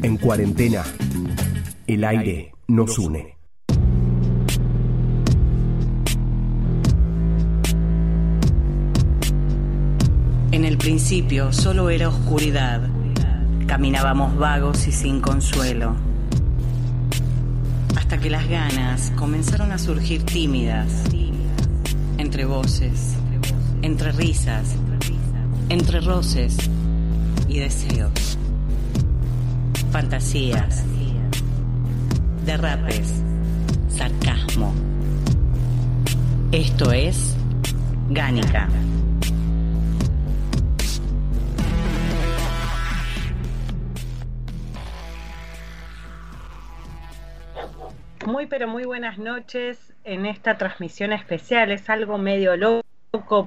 En cuarentena, el aire nos une. En el principio solo era oscuridad. Caminábamos vagos y sin consuelo. Hasta que las ganas comenzaron a surgir tímidas. Entre voces, entre risas, entre roces y deseos. Fantasías, derrapes, sarcasmo. Esto es Gánica. Muy pero muy buenas noches en esta transmisión especial. Es algo medio loco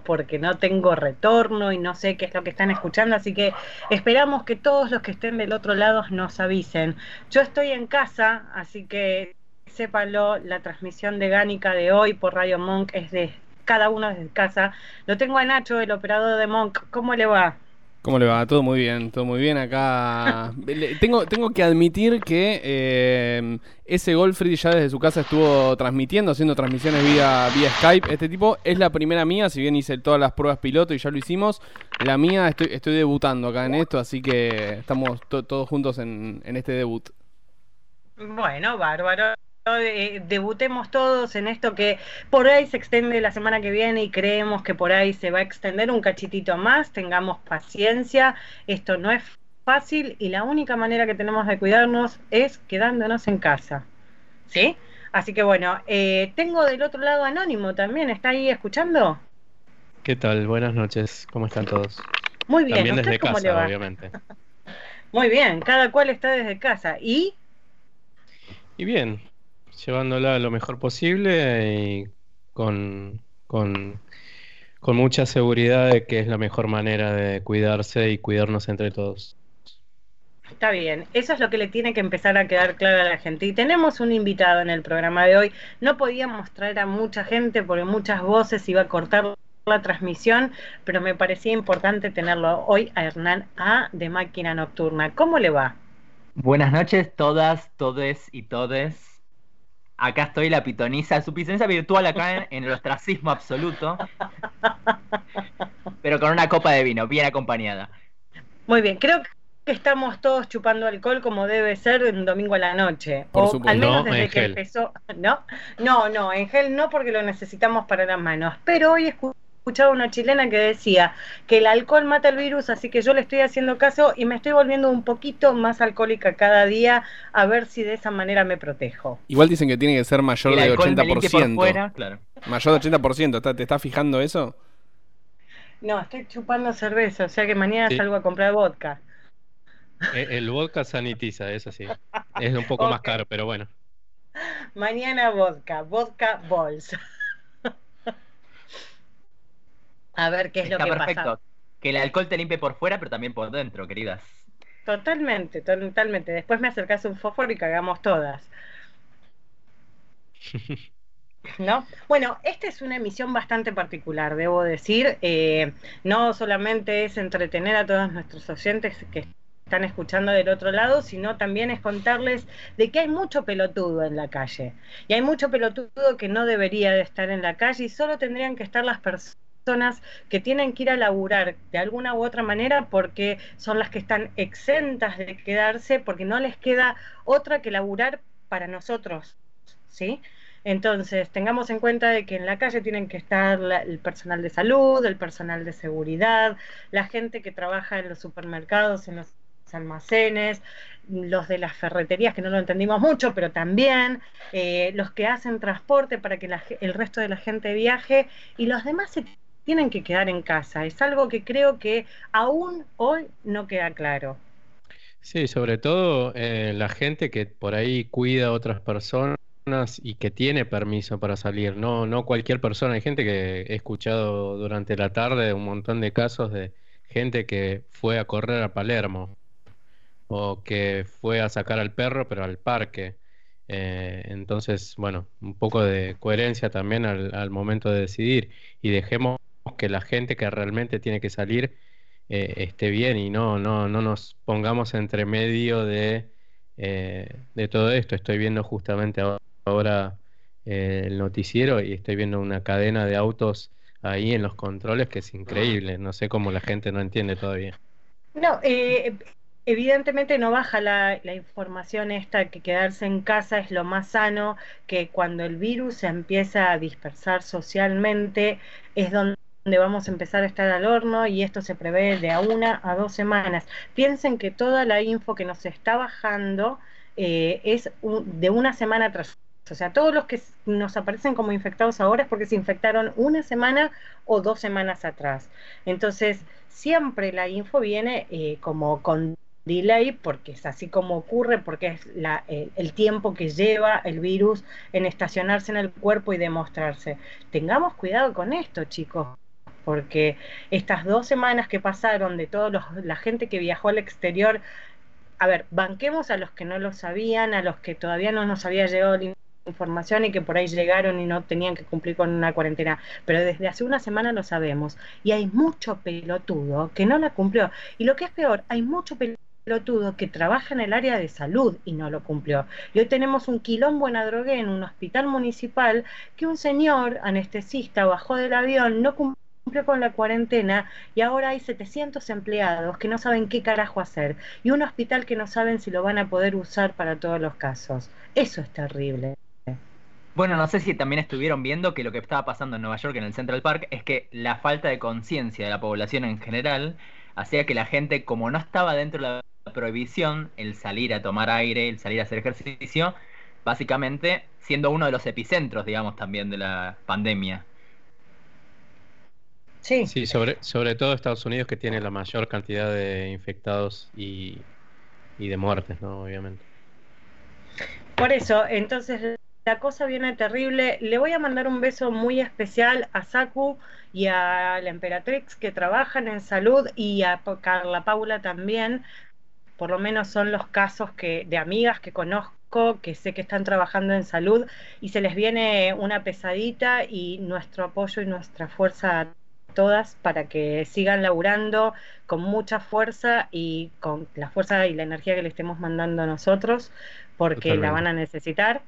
porque no tengo retorno y no sé qué es lo que están escuchando, así que esperamos que todos los que estén del otro lado nos avisen. Yo estoy en casa, así que sépanlo, la transmisión de Gánica de hoy por Radio Monk es de cada uno desde casa. Lo tengo a Nacho, el operador de Monk. ¿Cómo le va? ¿Cómo le va? Todo muy bien, todo muy bien acá. Tengo, tengo que admitir que eh, ese Goldfried ya desde su casa estuvo transmitiendo, haciendo transmisiones vía, vía Skype. Este tipo es la primera mía, si bien hice todas las pruebas piloto y ya lo hicimos. La mía estoy, estoy debutando acá en esto, así que estamos to- todos juntos en, en este debut. Bueno, bárbaro. Eh, debutemos todos en esto que por ahí se extiende la semana que viene y creemos que por ahí se va a extender un cachitito más. Tengamos paciencia. Esto no es fácil y la única manera que tenemos de cuidarnos es quedándonos en casa. ¿Sí? Así que bueno, eh, tengo del otro lado Anónimo también. ¿Está ahí escuchando? ¿Qué tal? Buenas noches, ¿cómo están todos? Muy bien. También ¿Usted desde cómo le casa, va? obviamente. Muy bien. Cada cual está desde casa. ¿Y? Y bien, llevándola lo mejor posible y con, con, con mucha seguridad de que es la mejor manera de cuidarse y cuidarnos entre todos. Está bien, eso es lo que le tiene que empezar a quedar claro a la gente. Y tenemos un invitado en el programa de hoy. No podíamos traer a mucha gente porque muchas voces iba a cortar la transmisión, pero me parecía importante tenerlo hoy a Hernán A de Máquina Nocturna. ¿Cómo le va? Buenas noches, todas, todes y todes. Acá estoy, la pitoniza, su presencia virtual acá en, en el ostracismo absoluto. Pero con una copa de vino, bien acompañada. Muy bien, creo que estamos todos chupando alcohol como debe ser un domingo a la noche. Por o supuesto. al menos No, desde en que gel. empezó. ¿No? No, no, en gel no porque lo necesitamos para las manos. Pero hoy escu- escuchaba una chilena que decía que el alcohol mata el virus, así que yo le estoy haciendo caso y me estoy volviendo un poquito más alcohólica cada día a ver si de esa manera me protejo. Igual dicen que tiene que ser mayor El de alcohol me limpie por 80%. fuera, claro. Mayor de 80%. ¿Está- ¿Te estás fijando eso? No, estoy chupando cerveza, o sea que mañana Sí. salgo a comprar vodka. E- El vodka sanitiza, eso sí. Es un poco más caro, pero bueno. Mañana vodka, vodka balls. A ver qué es Está lo que perfecto. pasa. Que el alcohol te limpie por fuera, pero también por dentro, queridas. Totalmente, totalmente. Después me acercás un fósforo y cagamos todas. ¿No? Bueno, esta es una emisión bastante particular, debo decir. Eh, no solamente es entretener a todos nuestros oyentes que están escuchando del otro lado, sino también es contarles de que hay mucho pelotudo en la calle. Y hay mucho pelotudo que no debería de estar en la calle y solo tendrían que estar las personas que tienen que ir a laburar de alguna u otra manera porque son las que están exentas de quedarse porque no les queda otra que laburar para nosotros, ¿sí? Entonces, tengamos en cuenta de que en la calle tienen que estar la- el personal de salud, el personal de seguridad, la gente que trabaja en los supermercados, en los almacenes, los de las ferreterías, que no lo entendimos mucho, pero también eh, los que hacen transporte para que la el resto de la gente viaje y los demás se tienen que quedar en casa. Es algo que creo que aún hoy no queda claro. Sí, sobre todo eh, la gente que por ahí cuida a otras personas y que tiene permiso para salir, no, no cualquier persona. Hay gente que he escuchado durante la tarde un montón de casos de gente que fue a correr a Palermo o que fue a sacar al perro pero al parque. Eh, entonces, bueno, un poco de coherencia también al, al momento de decidir y dejemos que la gente que realmente tiene que salir eh, esté bien y no, no, no nos pongamos entre medio de eh, de todo esto. Estoy viendo justamente ahora eh, el noticiero y estoy viendo una cadena de autos ahí en los controles que es increíble. No sé cómo la gente no entiende todavía. No, evidentemente no baja la, la, información esta que quedarse en casa es lo más sano, que cuando el virus se empieza a dispersar socialmente es donde vamos a empezar a estar al horno y esto se prevé de a una a dos semanas. Piensen que toda la info que nos está bajando eh, es de una semana atrás. O sea, todos los que nos aparecen como infectados ahora es porque se infectaron una semana o dos semanas atrás. Entonces, siempre la info viene eh, como con delay porque es así como ocurre, porque es la, el tiempo que lleva el virus en estacionarse en el cuerpo y demostrarse. Tengamos cuidado con esto, chicos, porque estas dos semanas que pasaron de toda la gente que viajó al exterior, a ver, banquemos a los que no lo sabían, a los que todavía no nos había llegado la información y que por ahí llegaron y no tenían que cumplir con una cuarentena, pero desde hace una semana lo sabemos y hay mucho pelotudo que no la cumplió y lo que es peor, hay mucho pelotudo que trabaja en el área de salud y no lo cumplió. Y hoy tenemos un quilombo en Adrogué, en un hospital municipal, que un señor anestesista bajó del avión, no cumplió cumplió con la cuarentena y ahora hay 700 empleados que no saben qué carajo hacer y un hospital que no saben si lo van a poder usar para todos los casos. Eso es terrible. Bueno, no sé si también estuvieron viendo que lo que estaba pasando en Nueva York, en el Central Park, es que la falta de conciencia de la población en general hacía que la gente, como no estaba dentro de la prohibición, el salir a tomar aire, el salir a hacer ejercicio, básicamente siendo uno de los epicentros, digamos, también de la pandemia. Sí. Sí, sobre, sobre todo Estados Unidos que tiene la mayor cantidad de infectados y, y de muertes, ¿no? Obviamente. Por eso, entonces la cosa viene terrible. Le voy a mandar un beso muy especial a Saku y a la Emperatrix que trabajan en salud y a Carla Paula también. Por lo menos son los casos que de amigas que conozco que sé que están trabajando en salud y se les viene una pesadita y nuestro apoyo y nuestra fuerza todas para que sigan laburando con mucha fuerza y con la fuerza y la energía que le estemos mandando a nosotros, porque Totalmente. la van a necesitar.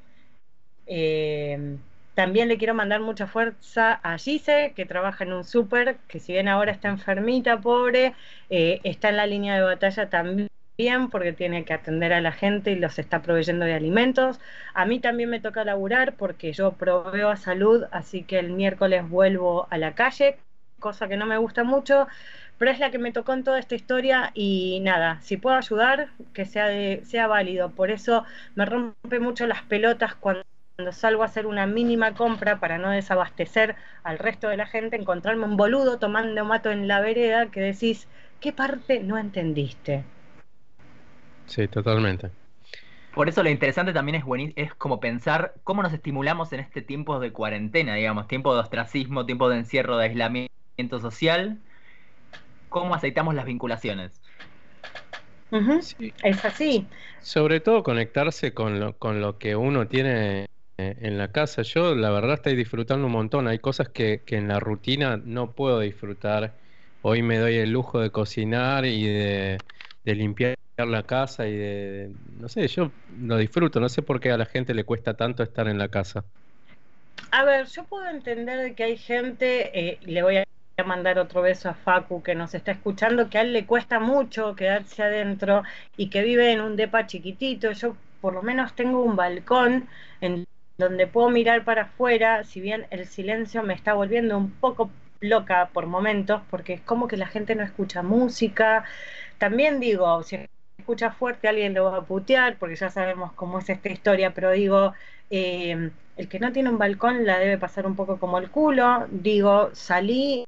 Eh, también le quiero mandar mucha fuerza a Gise, que trabaja en un súper, que si bien ahora está enfermita, pobre, eh, está en la línea de batalla también porque tiene que atender a la gente y los está proveyendo de alimentos. A mí también me toca laburar porque yo proveo a salud, así que el miércoles vuelvo a la calle, cosa que no me gusta mucho, pero es la que me tocó en toda esta historia y nada, si puedo ayudar, que sea, de, sea válido. Por eso me rompe mucho las pelotas cuando salgo a hacer una mínima compra para no desabastecer al resto de la gente, encontrarme un boludo tomando mato en la vereda que decís, ¿qué parte no entendiste? Sí, totalmente. Por eso lo interesante también es, es como pensar cómo nos estimulamos en este tiempo de cuarentena, digamos, tiempo de ostracismo, tiempo de encierro, de aislamiento social, cómo aceitamos las vinculaciones. Uh -huh. sí. Es así. Sobre todo conectarse con lo, con lo que uno tiene en la casa. Yo la verdad estoy disfrutando un montón. Hay cosas que, que en la rutina no puedo disfrutar. Hoy me doy el lujo de cocinar y de, de limpiar la casa y de, no sé, yo lo disfruto, no sé por qué a la gente le cuesta tanto estar en la casa. A ver, yo puedo entender que hay gente, eh, le voy a mandar otro beso a Facu que nos está escuchando, que a él le cuesta mucho quedarse adentro y que vive en un depa chiquitito. Yo por lo menos tengo un balcón en donde puedo mirar para afuera, si bien el silencio me está volviendo un poco loca por momentos, porque es como que la gente no escucha música. También digo, si escucha fuerte alguien lo va a putear, porque ya sabemos cómo es esta historia, pero digo, eh, el que no tiene un balcón la debe pasar un poco como el culo. Digo, salí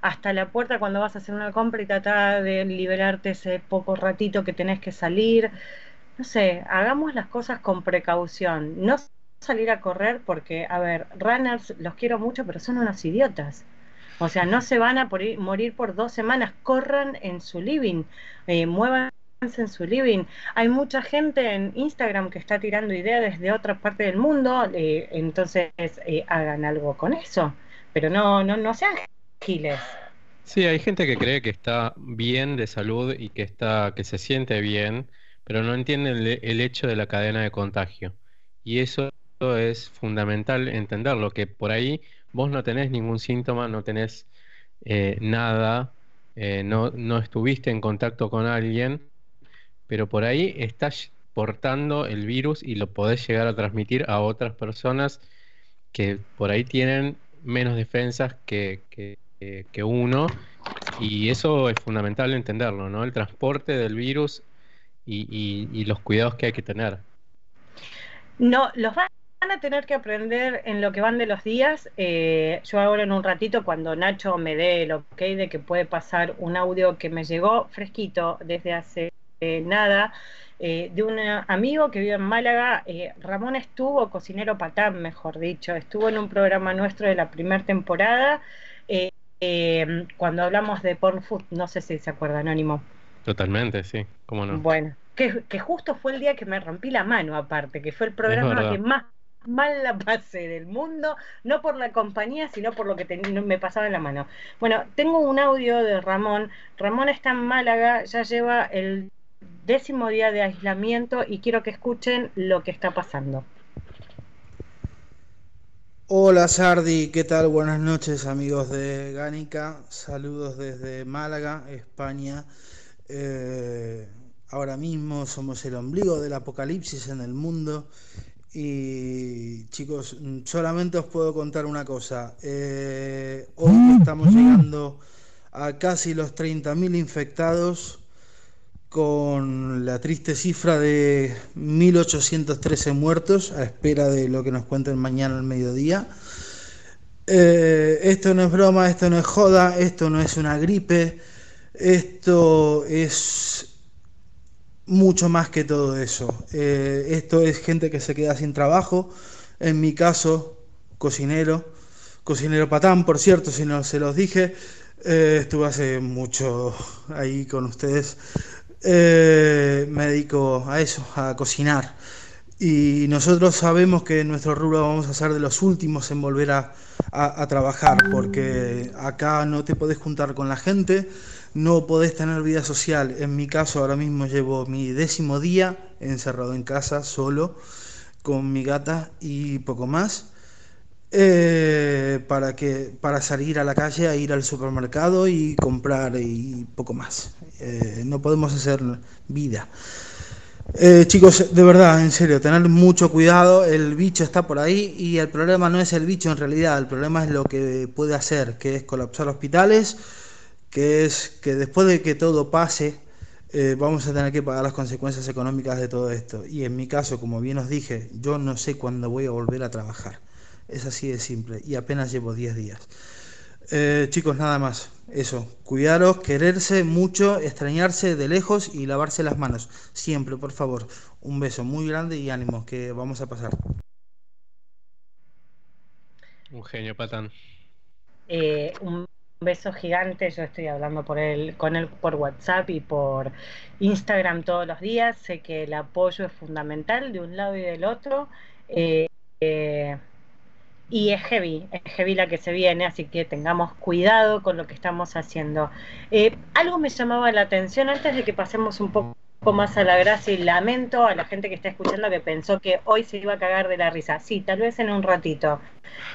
hasta la puerta cuando vas a hacer una compra y tratar de liberarte ese poco ratito que tenés que salir. No sé, hagamos las cosas con precaución. No salir a correr porque, a ver, runners los quiero mucho, pero son unos idiotas. O sea, no se van a morir por dos semanas, corran en su living, eh, muevan en su living. Hay mucha gente en Instagram que está tirando ideas desde otra parte del mundo, eh, entonces eh, hagan algo con eso, pero no, no, no sean Sí, hay gente que cree que está bien de salud y que está, que se siente bien, pero no entienden el, el hecho de la cadena de contagio. Y eso es fundamental entenderlo, que por ahí vos no tenés ningún síntoma, no tenés eh, nada, eh, no, no estuviste en contacto con alguien, pero por ahí estás portando el virus y lo podés llegar a transmitir a otras personas que por ahí tienen menos defensas que, que, que- que uno, y eso es fundamental entenderlo, ¿no? El transporte del virus y, los cuidados que hay que tener. No, los van a tener que aprender en lo que van de los días. Eh, yo ahora en un ratito, cuando Nacho me dé el ok de que puede pasar un audio que me llegó fresquito desde hace eh, nada, eh, de un amigo que vive en Málaga. eh, Ramón estuvo, cocinero patán, mejor dicho, estuvo en un programa nuestro de la primera temporada. Eh, cuando hablamos de porn food, no sé si se acuerda, Anónimo. Totalmente, sí, cómo no. Bueno, que, que justo fue el día que me rompí la mano aparte, que fue el programa que más mal la pasé del mundo, no por la compañía, sino por lo que me pasaba en la mano. Bueno, tengo un audio de Ramón. Ramón está en Málaga, ya lleva el décimo día de aislamiento y quiero que escuchen lo que está pasando. Hola Sardi, ¿qué tal? Buenas noches amigos de Gánica, saludos desde Málaga, España. Eh, ahora mismo somos el ombligo del apocalipsis en el mundo y chicos, solamente os puedo contar una cosa. Eh, hoy estamos llegando a casi los 30.000 infectados con la triste cifra de 1.813 muertos a espera de lo que nos cuenten mañana al mediodía. Eh, esto no es broma, esto no es joda, esto no es una gripe, esto es mucho más que todo eso. Eh, esto es gente que se queda sin trabajo, en mi caso, cocinero, cocinero patán, por cierto, si no se los dije, eh, estuve hace mucho ahí con ustedes. Eh, me dedico a eso, a cocinar. Y nosotros sabemos que en nuestro rubro vamos a ser de los últimos en volver a, a- a trabajar, porque acá no te podés juntar con la gente, no podés tener vida social. En mi caso, ahora mismo llevo mi décimo día encerrado en casa, solo, con mi gata y poco más. Eh, para que para salir a la calle a ir al supermercado y comprar y poco más. Eh, no podemos hacer vida. Eh, chicos, de verdad, en serio, tener mucho cuidado. El bicho está por ahí y el problema no es el bicho en realidad, el problema es lo que puede hacer, que es colapsar hospitales, que es que después de que todo pase, eh, vamos a tener que pagar las consecuencias económicas de todo esto. Y en mi caso, como bien os dije, yo no sé cuándo voy a volver a trabajar. Es así de simple y apenas llevo 10 días. Eh, chicos, nada más. Eso, cuidaros, quererse mucho, extrañarse de lejos y lavarse las manos. Siempre, por favor. Un beso muy grande y ánimo, que vamos a pasar. Un genio, Patán. Eh, un beso gigante, yo estoy hablando por él, con él por WhatsApp y por Instagram todos los días. Sé que el apoyo es fundamental de un lado y del otro. Eh, eh, y es heavy, es heavy la que se viene, así que tengamos cuidado con lo que estamos haciendo. Eh, algo me llamaba la atención antes de que pasemos un poco más a la gracia y lamento a la gente que está escuchando que pensó que hoy se iba a cagar de la risa. Sí, tal vez en un ratito,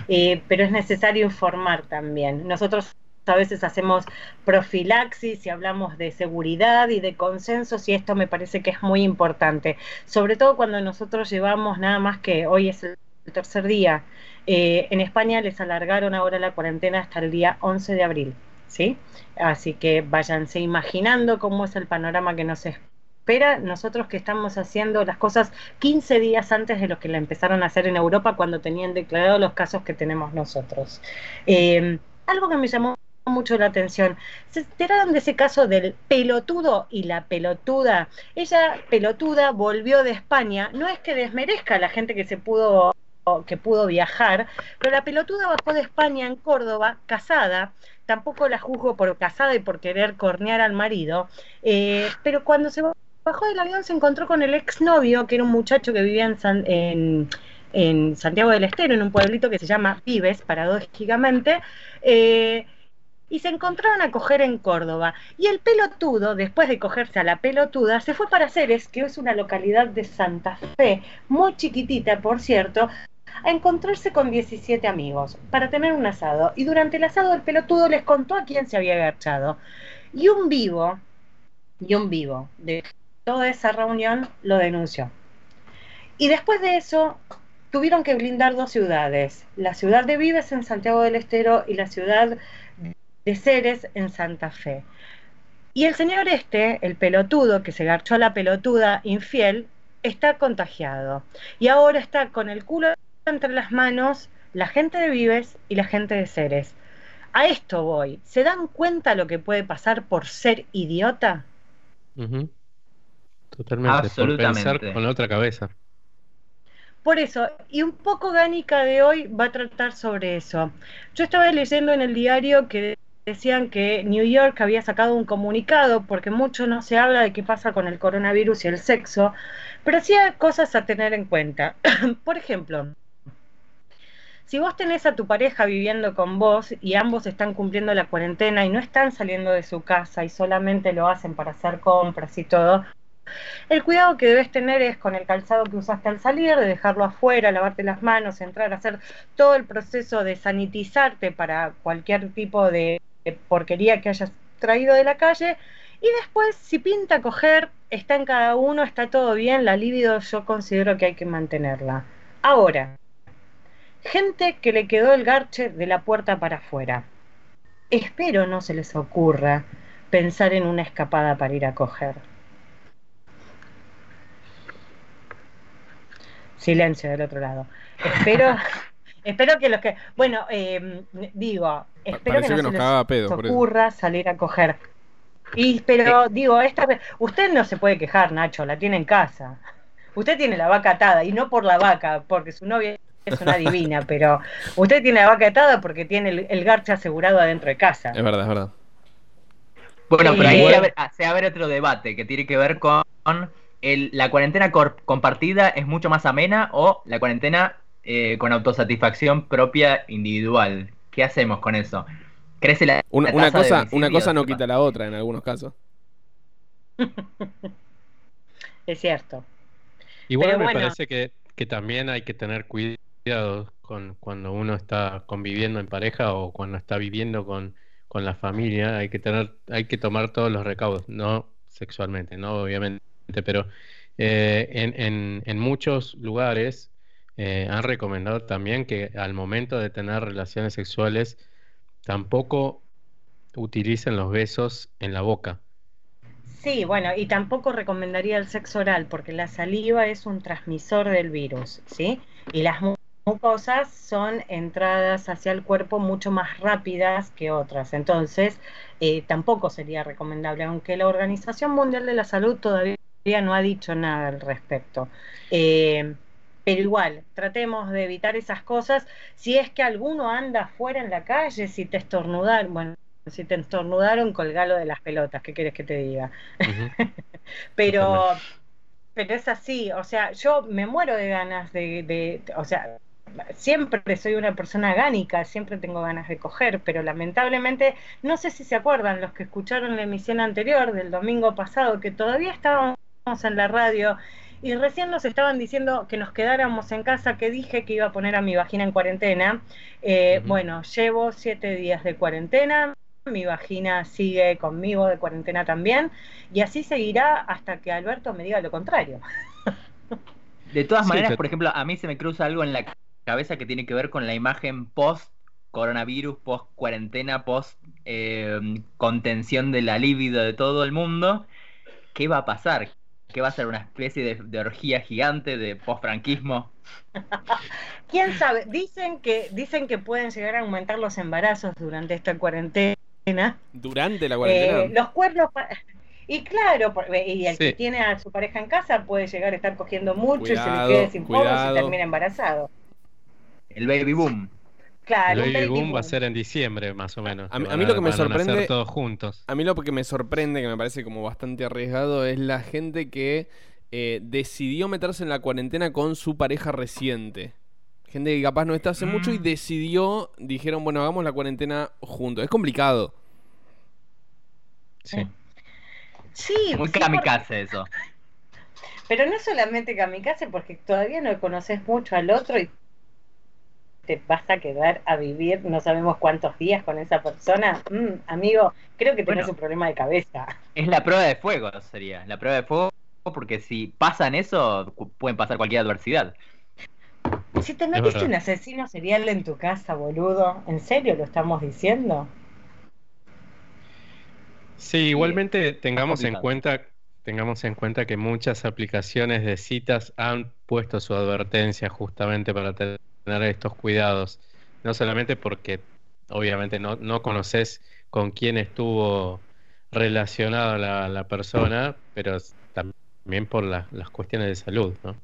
eh, pero es necesario informar también. Nosotros a veces hacemos profilaxis y hablamos de seguridad y de consensos y esto me parece que es muy importante, sobre todo cuando nosotros llevamos nada más que hoy es el tercer día. Eh, en España les alargaron ahora la cuarentena hasta el día 11 de abril, ¿sí? Así que váyanse imaginando cómo es el panorama que nos espera. Nosotros que estamos haciendo las cosas 15 días antes de lo que la empezaron a hacer en Europa cuando tenían declarados los casos que tenemos nosotros. Eh, algo que me llamó mucho la atención. ¿Se enteraron de ese caso del pelotudo y la pelotuda? Ella, pelotuda, volvió de España. No es que desmerezca a la gente que se pudo que pudo viajar, pero la pelotuda bajó de España en Córdoba, casada, tampoco la juzgo por casada y por querer cornear al marido, eh, pero cuando se bajó del avión se encontró con el exnovio, que era un muchacho que vivía en, San, en, en Santiago del Estero, en un pueblito que se llama Vives, paradójicamente, eh, y se encontraron a coger en Córdoba. Y el pelotudo, después de cogerse a la pelotuda, se fue para Ceres, que es una localidad de Santa Fe, muy chiquitita, por cierto, a encontrarse con 17 amigos para tener un asado. Y durante el asado el pelotudo les contó a quién se había agachado. Y un vivo, y un vivo de toda esa reunión lo denunció. Y después de eso tuvieron que blindar dos ciudades, la ciudad de Vives en Santiago del Estero y la ciudad de Ceres en Santa Fe. Y el señor este, el pelotudo que se garchó a la pelotuda infiel, está contagiado. Y ahora está con el culo entre las manos la gente de Vives y la gente de Ceres. A esto voy. ¿Se dan cuenta lo que puede pasar por ser idiota? Totalmente. Por pensar con la otra cabeza. Por eso, y un poco Gánica de hoy va a tratar sobre eso. Yo estaba leyendo en el diario que decían que New York había sacado un comunicado, porque mucho no se habla de qué pasa con el coronavirus y el sexo, pero sí hay cosas a tener en cuenta. Por ejemplo, si vos tenés a tu pareja viviendo con vos y ambos están cumpliendo la cuarentena y no están saliendo de su casa y solamente lo hacen para hacer compras y todo, el cuidado que debes tener es con el calzado que usaste al salir, de dejarlo afuera, lavarte las manos, entrar hacer todo el proceso de sanitizarte para cualquier tipo de porquería que hayas traído de la calle. Y después, si pinta coger, está en cada uno, está todo bien, la libido yo considero que hay que mantenerla. Ahora, gente que le quedó el garche de la puerta para afuera. Espero no se les ocurra pensar en una escapada para ir a coger. Silencio del otro lado. Espero, espero que los que. Bueno, eh, digo, espero que no se les ocurra salir a coger. Y, pero digo, esta usted no se puede quejar, Nacho, la tiene en casa. Usted tiene la vaca atada, y no por la vaca, porque su novia es una divina, pero usted tiene la vaca atada porque tiene el, el garche asegurado adentro de casa. Es verdad, es verdad. Bueno, pero ahí se abre, otro debate que tiene que ver con la cuarentena compartida es mucho más amena o la cuarentena eh, con autosatisfacción propia individual. ¿Qué hacemos con eso? ¿Crece la, una, cosa, una cosa no quita la otra en algunos casos. es cierto. Igual me parece que, que también hay que tener cuidado con cuando uno está conviviendo en pareja o cuando está viviendo con, con la familia. Hay que tener, hay que tomar todos los recaudos, no sexualmente, no obviamente pero eh, en, en, muchos lugares eh, han recomendado también que al momento de tener relaciones sexuales tampoco utilicen los besos en la boca. Sí, bueno, y tampoco recomendaría el sexo oral porque la saliva es un transmisor del virus, ¿sí? Y las mucosas son entradas hacia el cuerpo mucho más rápidas que otras. Entonces, eh, tampoco sería recomendable, aunque la Organización Mundial de la Salud todavía no ha dicho nada al respecto. Eh, pero igual, tratemos de evitar esas cosas. Si es que alguno anda fuera en la calle, si te estornudaron, bueno, si te estornudaron, colgalo de las pelotas, ¿qué quieres que te diga? pero, pero es así, o sea, yo me muero de ganas de, de, o sea, siempre soy una persona gánica, siempre tengo ganas de coger, pero lamentablemente, no sé si se acuerdan los que escucharon la emisión anterior del domingo pasado, que todavía estábamos en la radio y recién nos estaban diciendo que nos quedáramos en casa, que dije que iba a poner a mi vagina en cuarentena. Eh, bueno, llevo siete días de cuarentena, mi vagina sigue conmigo de cuarentena también, y así seguirá hasta que Alberto me diga lo contrario. De todas maneras, por ejemplo, a mí se me cruza algo en la cabeza que tiene que ver con la imagen post coronavirus, post cuarentena, post eh, contención de la libido de todo el mundo. ¿Qué va a pasar? que va a ser una especie de, orgía gigante de post-franquismo. ¿Quién sabe? Dicen que, dicen que pueden llegar a aumentar los embarazos durante esta cuarentena. ¿Durante la cuarentena? Eh, los cuernos... Y claro, y el que tiene a su pareja en casa puede llegar a estar cogiendo mucho y se le quede sin polvo y termina embarazado. El baby boom. Claro, el baby boom, va a ser en diciembre, más o menos. A, mí lo que me sorprende. todos juntos. A mí lo que me sorprende, que me parece como bastante arriesgado, es la gente que eh, decidió meterse en la cuarentena con su pareja reciente. Gente que capaz no está hace mucho y mm. decidió, dijeron, bueno, hagamos la cuarentena juntos. Es complicado. Sí. Sí, Muy sí, kamikaze eso. Pero no solamente kamikaze, porque todavía no conoces mucho al otro y te vas a quedar a vivir no sabemos cuántos días con esa persona. Mm, amigo, creo que tenés Bueno. un problema de cabeza. Es la prueba de fuego, sería. La prueba de fuego, porque si pasan eso, pueden pasar cualquier adversidad. Si te metiste un asesino serial en tu casa, boludo, ¿en serio lo estamos diciendo? Sí, igualmente tengamos en cuenta, tengamos en cuenta que muchas aplicaciones de citas han puesto su advertencia justamente para tener estos cuidados. No solamente porque obviamente no, no conoces con quién estuvo relacionada la, la persona, pero también por la- las cuestiones de salud, ¿no?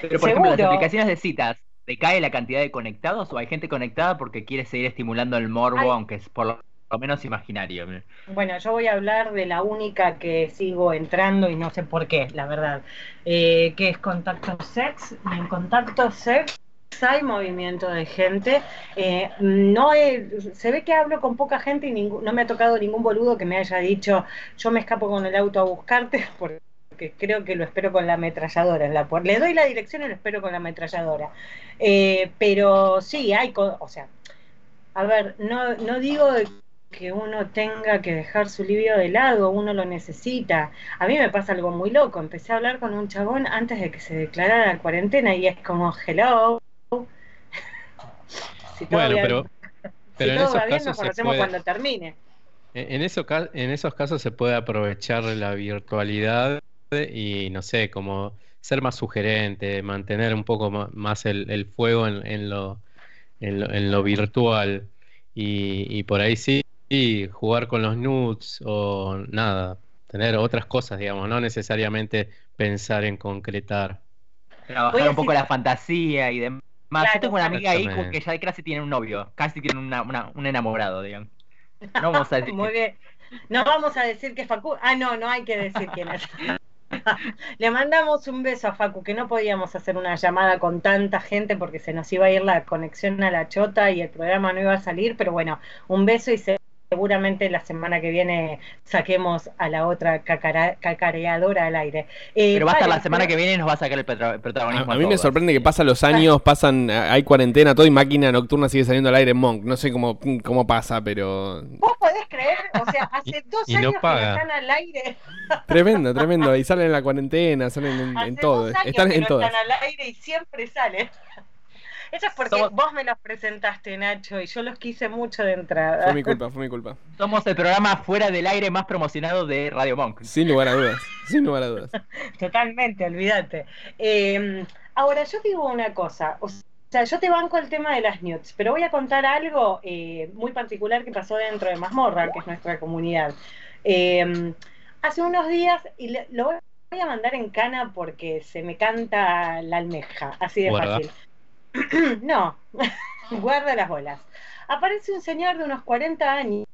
Pero por ejemplo, las aplicaciones de citas, ¿decae la cantidad de conectados o hay gente conectada porque quiere seguir estimulando el morbo, Ay. aunque es por lo, lo menos imaginario? Bueno, yo voy a hablar de la única que sigo entrando y no sé por qué, la verdad, eh, que es Contacto Sex. Y en Contacto Sex hay movimiento de gente. Eh, no he- se ve que hablo con poca gente y ningún- no me ha tocado ningún boludo que me haya dicho yo me escapo con el auto a buscarte porque creo que lo espero con la ametralladora en la. Le doy la dirección y lo espero con la ametralladora. Eh, pero sí, hay, o sea, a ver, no, no digo que uno tenga que dejar su libio de lado, uno lo necesita. A mí me pasa algo muy loco. Empecé a hablar con un chabón antes de que se declarara la cuarentena y es como, hello. Si todo Bueno, bien- pero, si pero en todo esos va bien, casos nos se conocemos puede, cuando termine. En eso esos casos se puede aprovechar la virtualidad y, no sé, como ser más sugerente, mantener un poco más el, el fuego en, en lo, en lo, en lo virtual y, y por ahí sí, sí, jugar con los nudes o nada, tener otras cosas, digamos, no necesariamente pensar en concretar. Trabajar un poco la fantasía y demás. Claro, Yo tengo una amiga ahí que ya casi tiene un novio, casi tiene una- una- un enamorado, digamos. No vamos a decir Muy que- bien. No vamos a decir que Facu. Ah, no, no hay que decir quién es. Le mandamos un beso a Facu, que no podíamos hacer una llamada con tanta gente porque se nos iba a ir la conexión a la chota y el programa no iba a salir, pero bueno, un beso y se- seguramente la semana que viene saquemos a la otra cacara- cacareadora al aire. Eh, Pero va a estar Vale, la semana pero- que viene y nos va a sacar el petro- A, protagonismo. a mí me sorprende que pasan los años, pasan, hay cuarentena, todo y máquina nocturna sigue saliendo al aire en Monk. No sé cómo, cómo pasa, pero ¿Vos podés creer? O sea, hace dos y años que están al aire. tremendo, tremendo. Y salen en la cuarentena, salen en, todo. Están en no todas. están al aire y siempre salen. Eso es porque Somos- vos me los presentaste, Nacho, y yo los quise mucho de entrada. Fue mi culpa, fue mi culpa. Somos el programa fuera del aire más promocionado de Radio Monk. Sin lugar a dudas, sin lugar a dudas. Totalmente, olvídate. Eh, ahora, yo digo una cosa. O sea, yo te banco el tema de las nudes, pero voy a contar algo eh, muy particular que pasó dentro de Mazmorra, que es nuestra comunidad. Eh, hace unos días, y le- lo voy a mandar en cana porque se me canta la almeja, así de Guarda. fácil. no, guarda las bolas. Aparece un señor de unos 40 años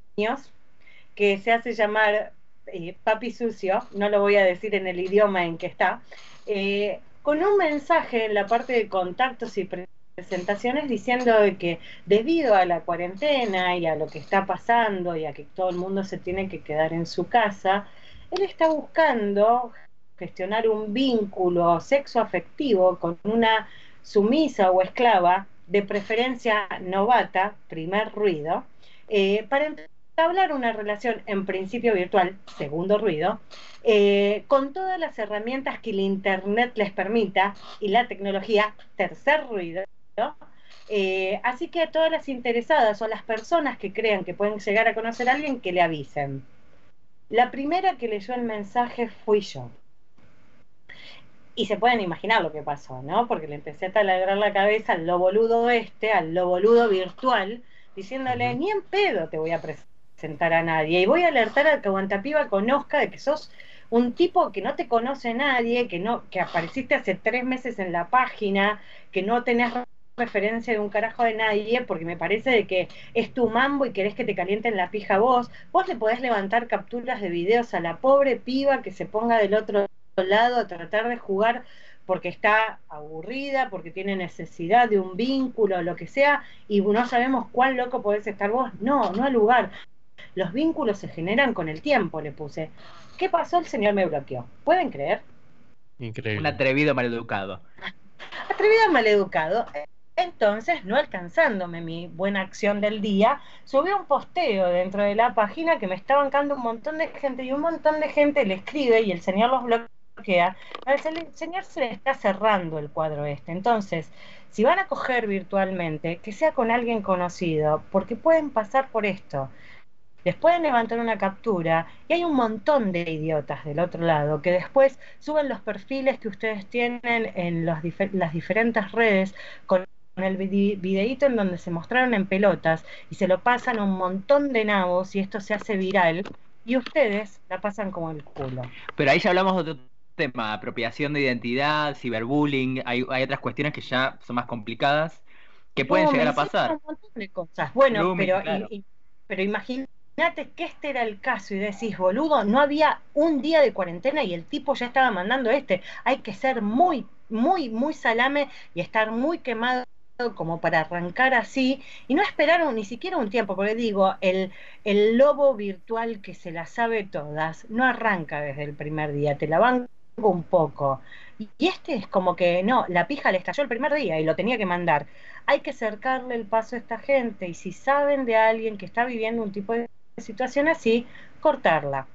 que se hace llamar eh, papi sucio, no lo voy a decir en el idioma en que está, eh, con un mensaje en la parte de contactos y pre- presentaciones diciendo que debido a la cuarentena y a lo que está pasando y a que todo el mundo se tiene que quedar en su casa, él está buscando gestionar un vínculo sexoafectivo con una sumisa o esclava, de preferencia novata, primer ruido, eh, para entablar una relación en principio virtual, segundo ruido, eh, con todas las herramientas que el Internet les permita y la tecnología, tercer ruido. Eh, así que a todas las interesadas o las personas que crean que pueden llegar a conocer a alguien, que le avisen. La primera que leyó el mensaje fui yo. Y se pueden imaginar lo que pasó, ¿no? Porque le empecé a taladrar la cabeza al lo boludo este, al lo boludo virtual, diciéndole, ni en pedo te voy a presentar a nadie. Y voy a alertar al que Aguantapiba conozca de que sos un tipo que no te conoce nadie, que no, que apareciste hace tres meses en la página, que no tenés referencia de un carajo de nadie, porque me parece de que es tu mambo y querés que te calienten la pija vos. Vos le podés levantar capturas de videos a la pobre piba que se ponga del otro lado a tratar de jugar porque está aburrida, porque tiene necesidad de un vínculo, lo que sea, y no sabemos cuán loco podés estar vos. No, no al lugar. los vínculos se generan con el tiempo, le puse. ¿Qué pasó? El señor me bloqueó. ¿Pueden creer? Increíble. Un atrevido maleducado. Atrevido maleducado. Entonces, no alcanzándome mi buena acción del día, subí un posteo dentro de la página que me está bancando un montón de gente y un montón de gente le escribe y el señor los bloquea. Al señor se le está cerrando el cuadro este. Entonces, si van a coger virtualmente, que sea con alguien conocido, porque pueden pasar por esto les pueden levantar una captura y hay un montón de idiotas del otro lado que después suben los perfiles que ustedes tienen en las diferentes redes con el videíto en donde se mostraron en pelotas y se lo pasan a un montón de nabos y esto se hace viral y ustedes la pasan como el culo. Pero ahí ya hablamos de tema, apropiación de identidad, ciberbullying, hay, otras cuestiones que ya son más complicadas que pueden llegar a pasar. Bueno, pero, pero imagínate que este era el caso y decís, boludo, no había un día de cuarentena y el tipo ya estaba mandando este. Hay que ser muy, muy, muy salame y estar muy quemado como para arrancar así y no esperaron ni siquiera un tiempo, porque digo, el, el lobo virtual que se la sabe todas no arranca desde el primer día, te la van un poco. Y este es como que no, la pija le estalló el primer día y lo tenía que mandar. Hay que acercarle el paso a esta gente y si saben de alguien que está viviendo un tipo de situación así, cortarla.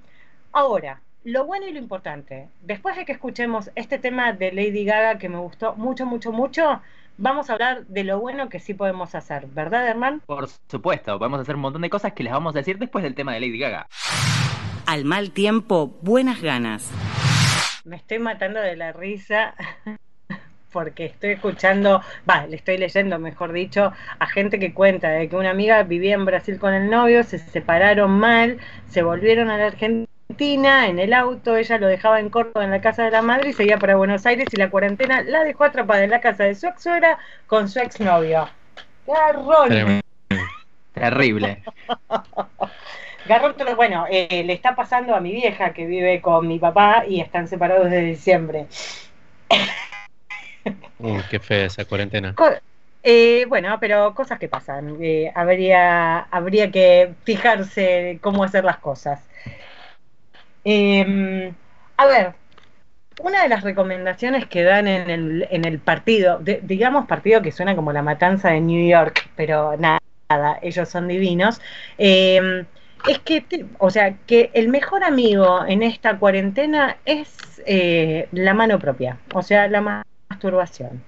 Ahora, lo bueno y lo importante, después de que escuchemos este tema de Lady Gaga que me gustó mucho, mucho, mucho, vamos a hablar de lo bueno que sí podemos hacer, ¿verdad, Hernán? Por supuesto, podemos hacer un montón de cosas que les vamos a decir después del tema de Lady Gaga. Al mal tiempo, buenas ganas. Me estoy matando de la risa porque estoy escuchando, va, le estoy leyendo, mejor dicho, a gente que cuenta de que una amiga vivía en Brasil con el novio, se separaron mal, se volvieron a la Argentina en el auto, ella lo dejaba en corto en la casa de la madre y seguía para Buenos Aires y la cuarentena la dejó atrapada en la casa de su ex suegra con su ex novio. Garrón. Terrible. Garrón, bueno, eh, le está pasando a mi vieja que vive con mi papá y están separados desde diciembre. Uy, qué fea esa cuarentena. Eh, bueno, pero cosas que pasan. Eh, habría, habría que fijarse cómo hacer las cosas. Em, a ver, una de las recomendaciones que dan en el, en el partido, digamos partido que suena como la matanza de New York, pero nada, ellos son divinos, em, es que, o sea, que el mejor amigo en esta cuarentena es eh, la mano propia, o sea, la masturbación.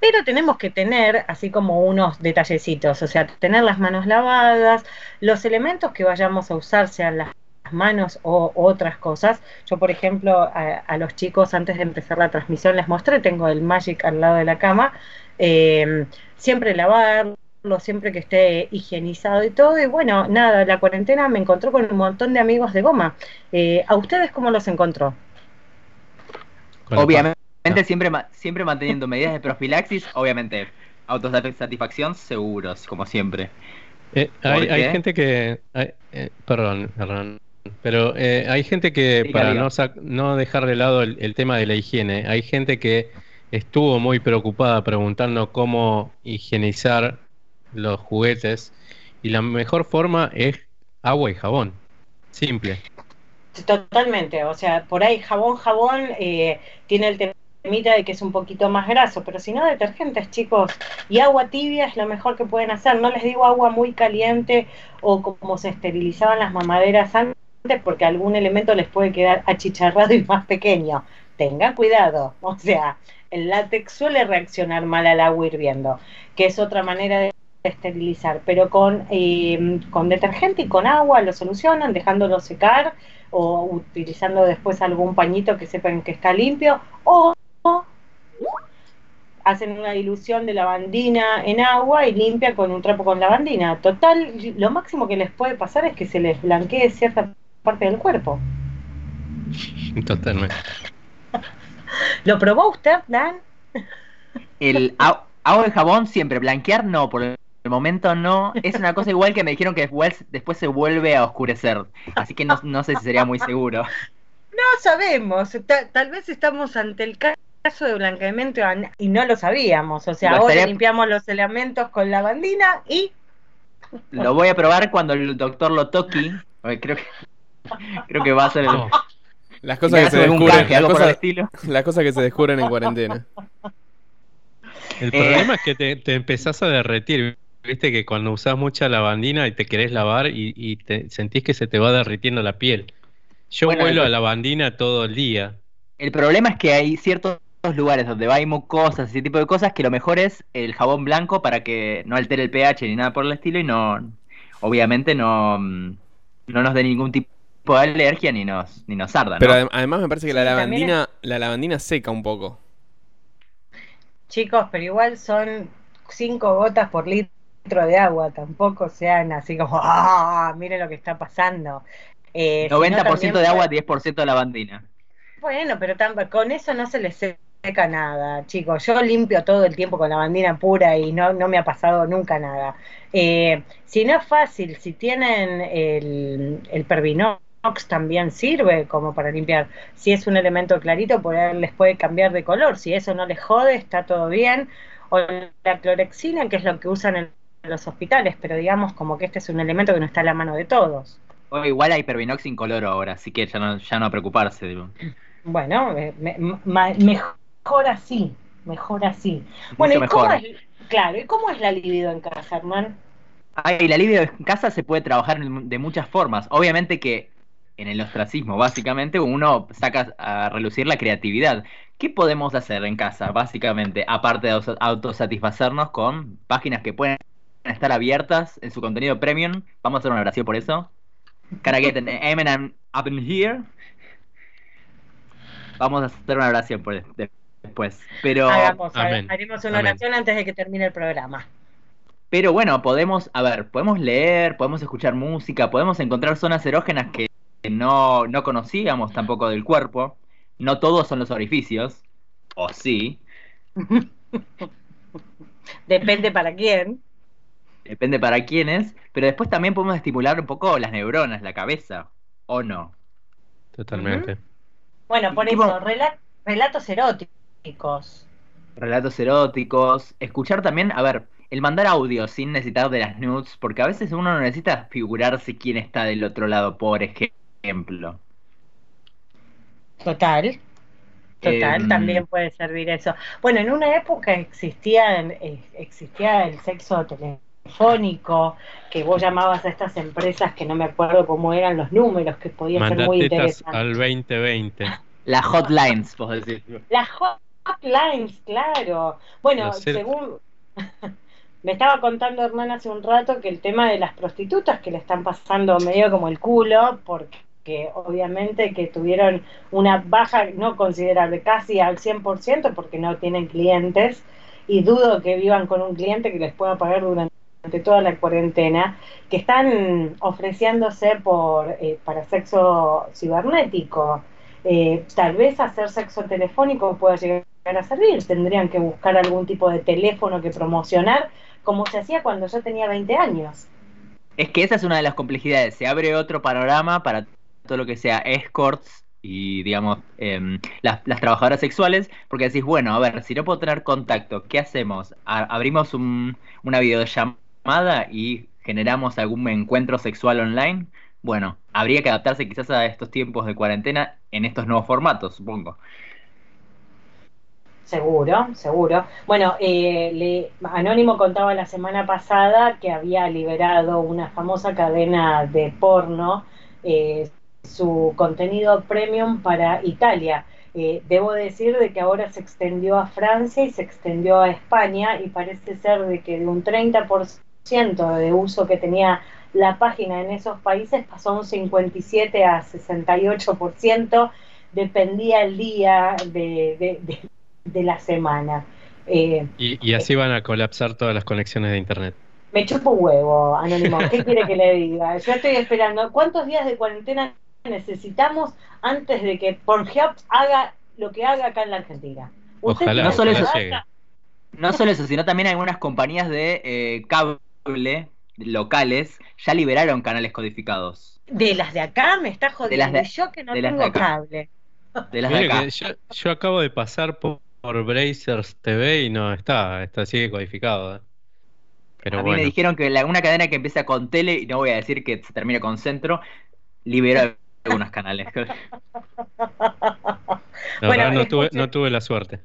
Pero tenemos que tener así como unos detallecitos, o sea, tener las manos lavadas, los elementos que vayamos a usar, sean las manos o otras cosas. Yo, por ejemplo, a, los chicos antes de empezar la transmisión les mostré, tengo el Magic al lado de la cama, eh, siempre lavarlo, siempre que esté higienizado y todo. Y bueno, nada, la cuarentena me encontró con un montón de amigos de goma. Eh, ¿A ustedes cómo los encontró? Obviamente siempre, siempre manteniendo medidas de profilaxis, obviamente, autosatisfacción seguros, como siempre. Eh, hay, gente que... Eh, perdón, perdón. Pero eh, hay gente que, para no, no dejar de lado el, tema de la higiene, hay gente que estuvo muy preocupada preguntando cómo higienizar los juguetes y la mejor forma es agua y jabón. Simple. Totalmente, o sea, por ahí jabón, jabón tiene el de que es un poquito más graso, pero si no, detergentes, chicos, y agua tibia es lo mejor que pueden hacer. No les digo agua muy caliente o como se esterilizaban las mamaderas antes, porque algún elemento les puede quedar achicharrado y más pequeño. Tengan cuidado, o sea, el látex suele reaccionar mal al agua hirviendo, que es otra manera de esterilizar, pero con, eh, con detergente y con agua lo solucionan, dejándolo secar o utilizando después algún pañito que sepan que está limpio o hacen una dilución de lavandina en agua y limpia con un trapo con lavandina. Total, lo máximo que les puede pasar es que se les blanquee cierta parte del cuerpo. Totalmente. ¿Lo probó usted, Dan? El agua de jabón siempre, blanquear no, por el momento no. Es una cosa igual que me dijeron que después, después se vuelve a oscurecer. Así que no, no sé si sería muy seguro. No sabemos, tal vez estamos ante el caso de blanqueamiento y no lo sabíamos. O sea, ahora limpiamos los elementos con lavandina y Lo voy a probar cuando el doctor lo toque. Creo que, creo que va a ser el. Las cosas que se descubren, canje, las algo por el cosas, estilo. las cosas que se descubren en cuarentena. El Eh. problema es que te, te empezás a derretir. Viste que cuando usás mucha lavandina y te querés lavar y, y te sentís que se te va derritiendo la piel. Yo Bueno, el- a lavandina todo el día. El problema es que hay ciertos lugares donde va hay mucosas, ese tipo de cosas, que lo mejor es el jabón blanco para que no altere el pH ni nada por el estilo y no, obviamente no, mm, no nos dé ningún tipo de alergia ni nos, ni nos arda, ¿no? Pero adem- además me parece que la lavandina, la lavandina seca un poco. Chicos, pero igual son cinco gotas por litro de agua, tampoco sean así como, ¡ah! Miren lo que está pasando. Eh, sino 90% también de agua, puede- 10% de lavandina. Bueno, pero con eso no se les seca nada, chicos. Yo limpio todo el tiempo con lavandina pura y no, no me ha pasado nunca nada. Eh, si no es fácil, si tienen el, el Pervinox también sirve como para limpiar. Si es un elemento clarito, por ahí les puede cambiar de color. Si eso no les jode, está todo bien. O la clorexina, que es lo que usan en los hospitales, pero digamos como que este es un elemento que no está a la mano de todos. O igual hay Pervinox incoloro ahora, así que ya no, ya no a preocuparse. digo. Bueno, eh, me- mejor así, mejor así. Bueno, ¿y cómo es, claro, ¿y cómo es la libido en casa, Germán? Ay, la libido en casa se puede trabajar de muchas formas. Obviamente que en el ostracismo, básicamente, uno saca a relucir la creatividad. ¿Qué podemos hacer en casa, básicamente, aparte de auto- autosatisfacernos con páginas que pueden estar abiertas en su contenido premium? Vamos a hacer una oración por eso. Can I get an up in here? Vamos a hacer una oración por de- después. Pero, Hagamos, amén, haremos una amén. oración antes de que termine el programa. pero bueno, podemos, a ver, podemos leer, podemos escuchar música, podemos encontrar zonas erógenas que no, no conocíamos tampoco del cuerpo. No todos son los orificios. O sí, Depende para quién. Depende para quiénes. Pero después también podemos estimular un poco las neuronas, la cabeza. ¿O no? Totalmente. Bueno, por eso, rela- relatos eróticos. Relatos eróticos. Escuchar también, a ver, el mandar audio sin necesitar de las nudes. Porque a veces uno no necesita figurarse quién está del otro lado, por ejemplo. Total. Total, Em, también puede servir eso. Bueno, en una época existía, eh, existía el sexo telefónico, que vos llamabas a estas empresas que no me acuerdo cómo eran los números, que podía ser muy Mandatetas interesante. al 2020. Las hotlines, vos decís. Las hotlines, claro. Bueno, Los según me estaba contando Hernán hace un rato que el tema de las prostitutas que le están pasando medio como el culo, porque obviamente que tuvieron una baja no considerable, casi al 100%, porque no tienen clientes, y dudo que vivan con un cliente que les pueda pagar durante toda la cuarentena, que están ofreciéndose por eh, para sexo cibernético. Eh, tal vez hacer sexo telefónico pueda llegar a servir. Tendrían que buscar algún tipo de teléfono que promocionar, como se hacía cuando yo tenía 20 años. Es que esa es una de las complejidades. Se abre otro panorama para todo lo que sea escorts y, digamos, em, las, las trabajadoras sexuales, porque decís, bueno, a ver, si no puedo tener contacto, ¿qué hacemos? Abrimos un- una videollamada y generamos algún encuentro sexual online. Bueno, habría que adaptarse quizás a estos tiempos de cuarentena en estos nuevos formatos, supongo. Seguro, seguro. Bueno, eh, le- Anónimo contaba la semana pasada que había liberado una famosa cadena de porno eh, su contenido premium para Italia. Eh, debo decir de que ahora se extendió a Francia y se extendió a España y parece ser de que de un 30% de uso que tenía la página en esos países pasó a un 57 a 68%, dependía el día de, de- de- de la semana. Eh, Y, y así van a colapsar todas las conexiones de internet. me chupo un huevo, Anónimo. ¿Qué quiere que le diga? Yo estoy esperando. ¿Cuántos días de cuarentena necesitamos antes de que Pornhub haga lo que haga acá en la Argentina? ¿Usted Ojalá, No solo ojalá eso. No solo eso, sino también algunas compañías de eh, cable locales ya liberaron canales codificados. De las de acá me está jodiendo. De las de- yo que no de las de tengo cable. De las de acá. que yo, yo acabo de pasar por, por Brazers TV y no está, está sigue codificado. ¿eh? Pero a mí bueno. me dijeron que la- una cadena que empieza con tele, y no voy a decir que se termina con centro, liberó algunos canales. La Bueno, verdad no tuve, no tuve la suerte.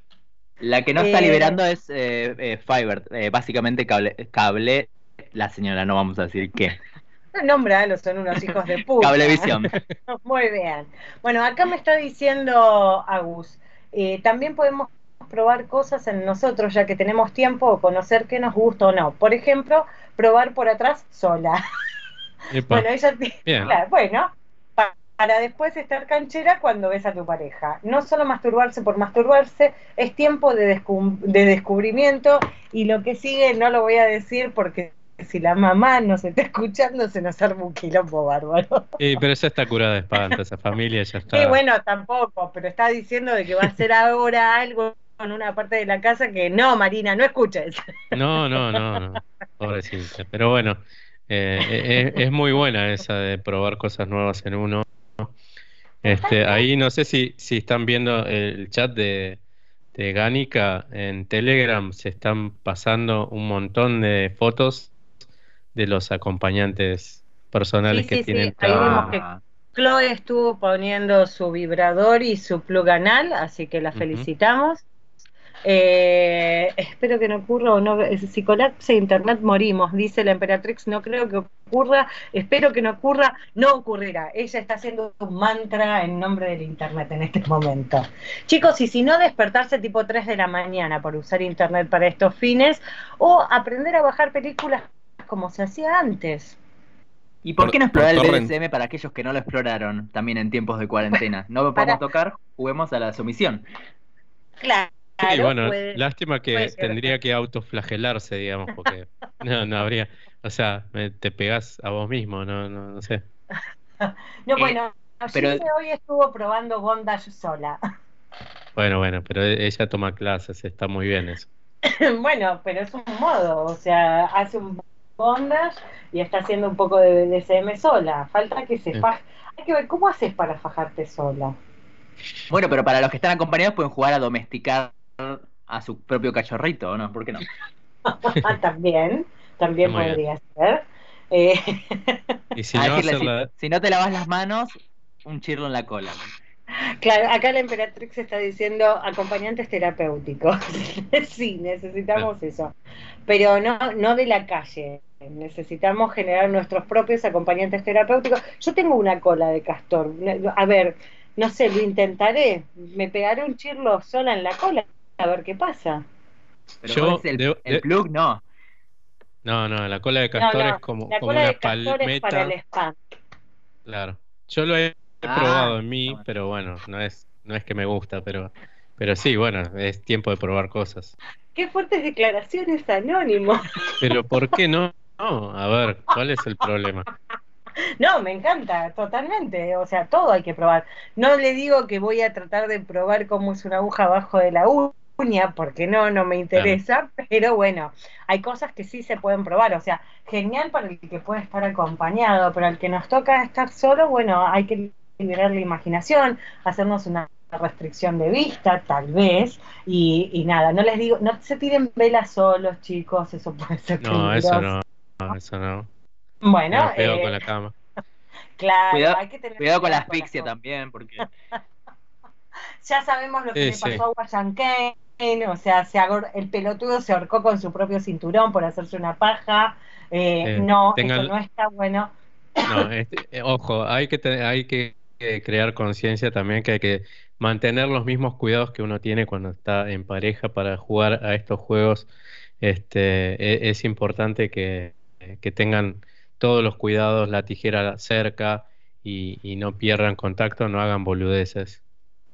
La que no está Eh, liberando es eh, eh, Fiverr, eh, básicamente cable, cable, la señora, no vamos a decir qué. Nombralo, son unos hijos de puta. Cablevisión. Muy bien. Bueno, acá me está diciendo Agus, eh, también podemos probar cosas en nosotros ya que tenemos tiempo o conocer qué nos gusta o no. Por ejemplo, probar por atrás sola. Epa, Bueno, ella claro, bueno, pa- para después estar canchera cuando ves a tu pareja. No solo masturbarse por masturbarse, es tiempo de, descu- de descubrimiento y lo que sigue no lo voy a decir porque si la mamá nos está escuchando se nos arma un quilombo bárbaro. Sí, pero esa está curada de espanto, esa familia ya está. Sí, bueno, tampoco, pero está diciendo de que va a hacer ahora algo en una parte de la casa que no, Marina, no escuches. No, no, no, no. Pobrecita. Pero bueno, eh, es, es muy buena esa de probar cosas nuevas en uno. Este, ahí no sé si, si están viendo el chat de, de Ganica en Telegram, se están pasando un montón de fotos de los acompañantes personales Sí, que sí, sí, tienen ahí vemos que- Chloe estuvo poniendo su vibrador y su plug anal, así que la felicitamos. Eh, espero que no ocurra o no. Si colapse internet, morimos, dice la emperatrix. No creo que ocurra. Espero que no ocurra. No ocurrirá. Ella está haciendo un mantra en nombre del internet en este momento. Chicos, y si no, despertarse tipo 3 de la mañana por usar internet para estos fines o aprender a bajar películas como se hacía antes. ¿Y por Por- qué no explorar el torrent. BDSM para aquellos que no lo exploraron también en tiempos de cuarentena? No lo Para- podemos tocar, juguemos a la sumisión. Claro. Sí, bueno, puede- lástima que tendría que autoflagelarse, digamos, porque no, no habría, o sea, me- te pegás a vos mismo, no, no, no sé. No, Eh, bueno, pero- Gise hoy estuvo probando bondage sola. Bueno, bueno, pero e- ella toma clases, está muy bien eso. bueno, pero es un modo, o sea, hace un bondage y está haciendo un poco de BDSM sola. Falta que se faje. Hay que ver cómo haces para fajarte sola. Bueno, pero para los que están acompañados pueden jugar a domesticar a su propio cachorrito, ¿o no? ¿Por qué no? también, también Muy bien. podría ser. Eh, Y si no, decirle, hacerla, si, si no te lavas las manos, un chirlo en la cola. claro, acá la emperatrix está diciendo acompañantes terapéuticos. sí, necesitamos eso. Pero no, no de la calle. Necesitamos generar nuestros propios acompañantes terapéuticos. Yo tengo una cola de castor. A ver, no sé, lo intentaré. Me pegaré un chirlo sola en la cola a ver qué pasa. Pero Yo el, debo- el de- plug no. no, no, la cola de castor no, es como, la como cola una de castor es para palmeta, el spam. claro. Yo lo he Ah, probado en mí, pero bueno, no es, no es que me gusta, pero, pero sí, bueno, es tiempo de probar cosas. Qué fuertes declaraciones, Anónimo. Pero ¿por qué no? No, a ver, ¿cuál es el problema? No, me encanta, totalmente. O sea, todo hay que probar. No le digo que voy a tratar de probar cómo es una aguja abajo de la uña, porque no, no me interesa, pero bueno, hay cosas que sí se pueden probar. O sea, genial para el que puede estar acompañado, pero al que nos toca estar solo, bueno, hay que liberar la imaginación, hacernos una restricción de vista, tal vez, y, y nada, no les digo, no se tiren velas solos, chicos, eso puede ser No, eso peligroso. no, no, eso no. Bueno, pego eh, con la cama. claro, Cuidado- hay que tener Cuidado con la cuidado asfixia también, porque Ya sabemos lo que Sí, le sí. pasó a Washington Kane, o sea, se el pelotudo se ahorcó con su propio cinturón por hacerse una paja. Eh, no, tengan- eso no está bueno. No, este, eh, ojo, hay que, te- hay que crear conciencia también que hay que mantener los mismos cuidados que uno tiene cuando está en pareja para jugar a estos juegos. Este, e- es importante que, que tengan todos los cuidados, la tijera cerca y, y no pierdan contacto, no hagan boludeces.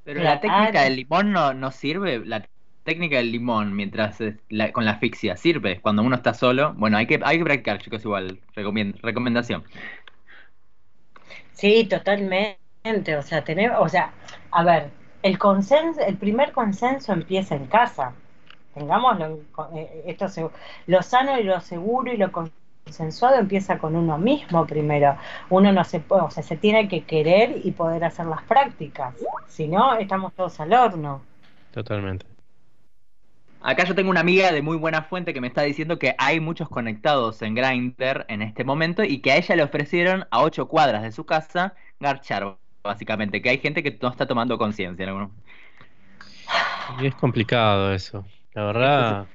Pero la técnica del limón no, no sirve. La técnica del limón mientras es la- con la asfixia sirve. Cuando uno está solo, bueno, hay que, hay que practicar, chicos, igual. recomendación. Sí, totalmente. O sea, tener, o sea, a ver, el consenso, el primer consenso empieza en casa. Tengámoslo, en co- eh, esto lo sano y lo seguro y lo consensuado empieza con uno mismo primero. Uno no se puede, o sea, se tiene que querer y poder hacer las prácticas. Si no, estamos todos al horno. Totalmente. Acá yo tengo una amiga de muy buena fuente que me está diciendo que hay muchos conectados en Grindr en este momento y que a ella le ofrecieron a ocho cuadras de su casa garchar, básicamente, que hay gente que no está tomando conciencia. ¿no? Y es complicado eso. La verdad,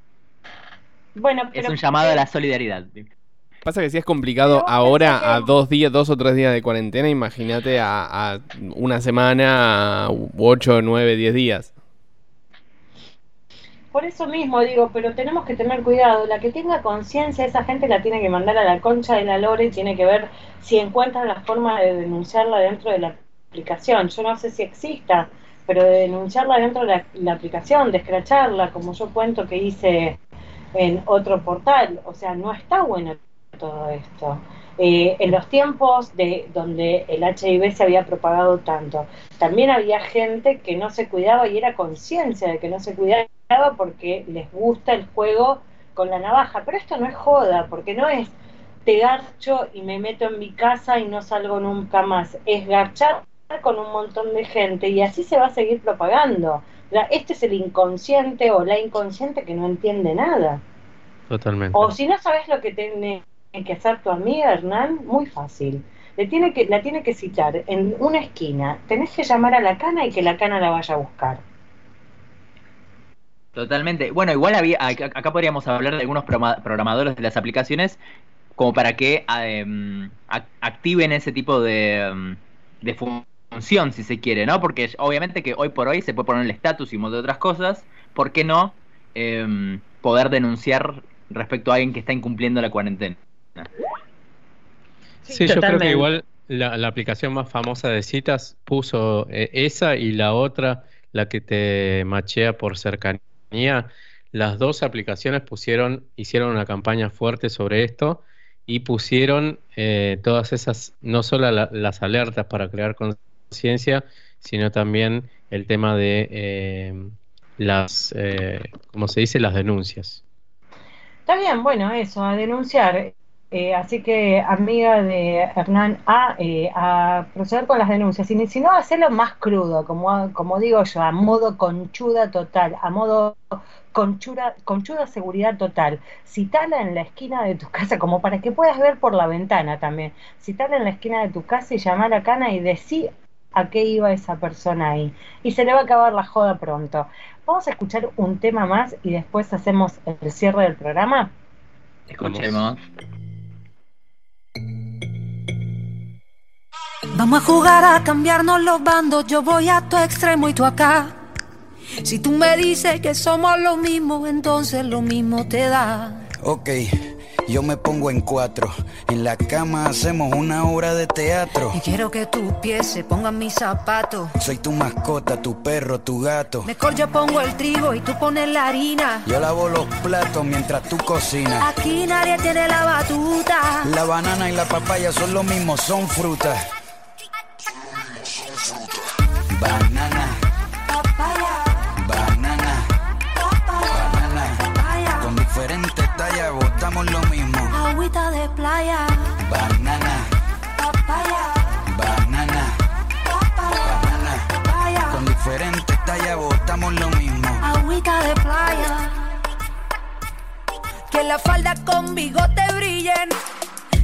Bueno, Es un llamado a la solidaridad. Pasa que si es complicado Pero ahora a dos días, dos o tres días de cuarentena, imagínate a, a una semana, a ocho, nueve, diez días. Por eso mismo digo, pero tenemos que tener cuidado. La que tenga conciencia, esa gente la tiene que mandar a la concha de la lore y tiene que ver si encuentran la forma de denunciarla dentro de la aplicación. Yo no sé si exista, pero de denunciarla dentro de la, la aplicación, de escracharla, como yo cuento que hice en otro portal. O sea, no está bueno todo esto. Eh, en los tiempos de donde el HIV se había propagado tanto, también había gente que no se cuidaba y era conciencia de que no se cuidaba porque les gusta el juego con la navaja. Pero esto no es joda, porque no es te garcho y me meto en mi casa y no salgo nunca más. Es garchar con un montón de gente y así se va a seguir propagando. La- Este es el inconsciente o la inconsciente que no entiende nada. totalmente. O si no sabes lo que tiene que hacer tu amiga Hernán, muy fácil. Le tiene que, la tiene que citar en una esquina. Tenés que llamar a la cana y que la cana la vaya a buscar. Totalmente. Bueno, igual había, acá podríamos hablar de algunos programadores de las aplicaciones como para que em, ac- activen ese tipo de, em, de función, si se quiere, ¿no? Porque obviamente que hoy por hoy se puede poner el estatus y un montón de otras cosas. ¿Por qué no em, poder denunciar respecto a alguien que está incumpliendo la cuarentena? Sí, yo creo que igual la, la aplicación más famosa de citas puso eh, esa y la otra, la que te machea por cercanía. Las dos aplicaciones pusieron, hicieron una campaña fuerte sobre esto y pusieron eh, todas esas, no solo la- las alertas para crear conciencia, sino también el tema de eh, las, ¿cómo se dice? Las denuncias. Está bien, bueno, eso, a denunciar. Eh, así que, amiga de Hernán, a, eh, a proceder con las denuncias. Y si no, hacerlo más crudo, como, como digo yo, a modo conchuda total, a modo conchuda, conchuda seguridad total. Citala en la esquina de tu casa, como para que puedas ver por la ventana también. Citala en la esquina de tu casa y llamar a Cana y decir a qué iba esa persona ahí. Y se le va a acabar la joda pronto. Vamos a escuchar un tema más y después hacemos el cierre del programa. Escuchemos. Vamos a jugar a cambiarnos los bandos, yo voy a tu extremo y tú acá. Si tú me dices que somos lo mismo, entonces lo mismo te da. Ok, yo me pongo en cuatro. En la cama hacemos una obra de teatro. Y quiero que tus pies se pongan mis zapatos. Soy tu mascota, tu perro, tu gato. Mejor yo pongo el trigo y tú pones la harina. Yo lavo los platos mientras tú cocinas. Aquí nadie tiene la batuta. La banana y la papaya son lo mismo, son frutas. Diferentes tallas botamos lo mismo. Agüita de playa. Banana, banana, banana. Con diferentes tallas botamos lo mismo. Agüita de playa. Que la falda con bigote brillen.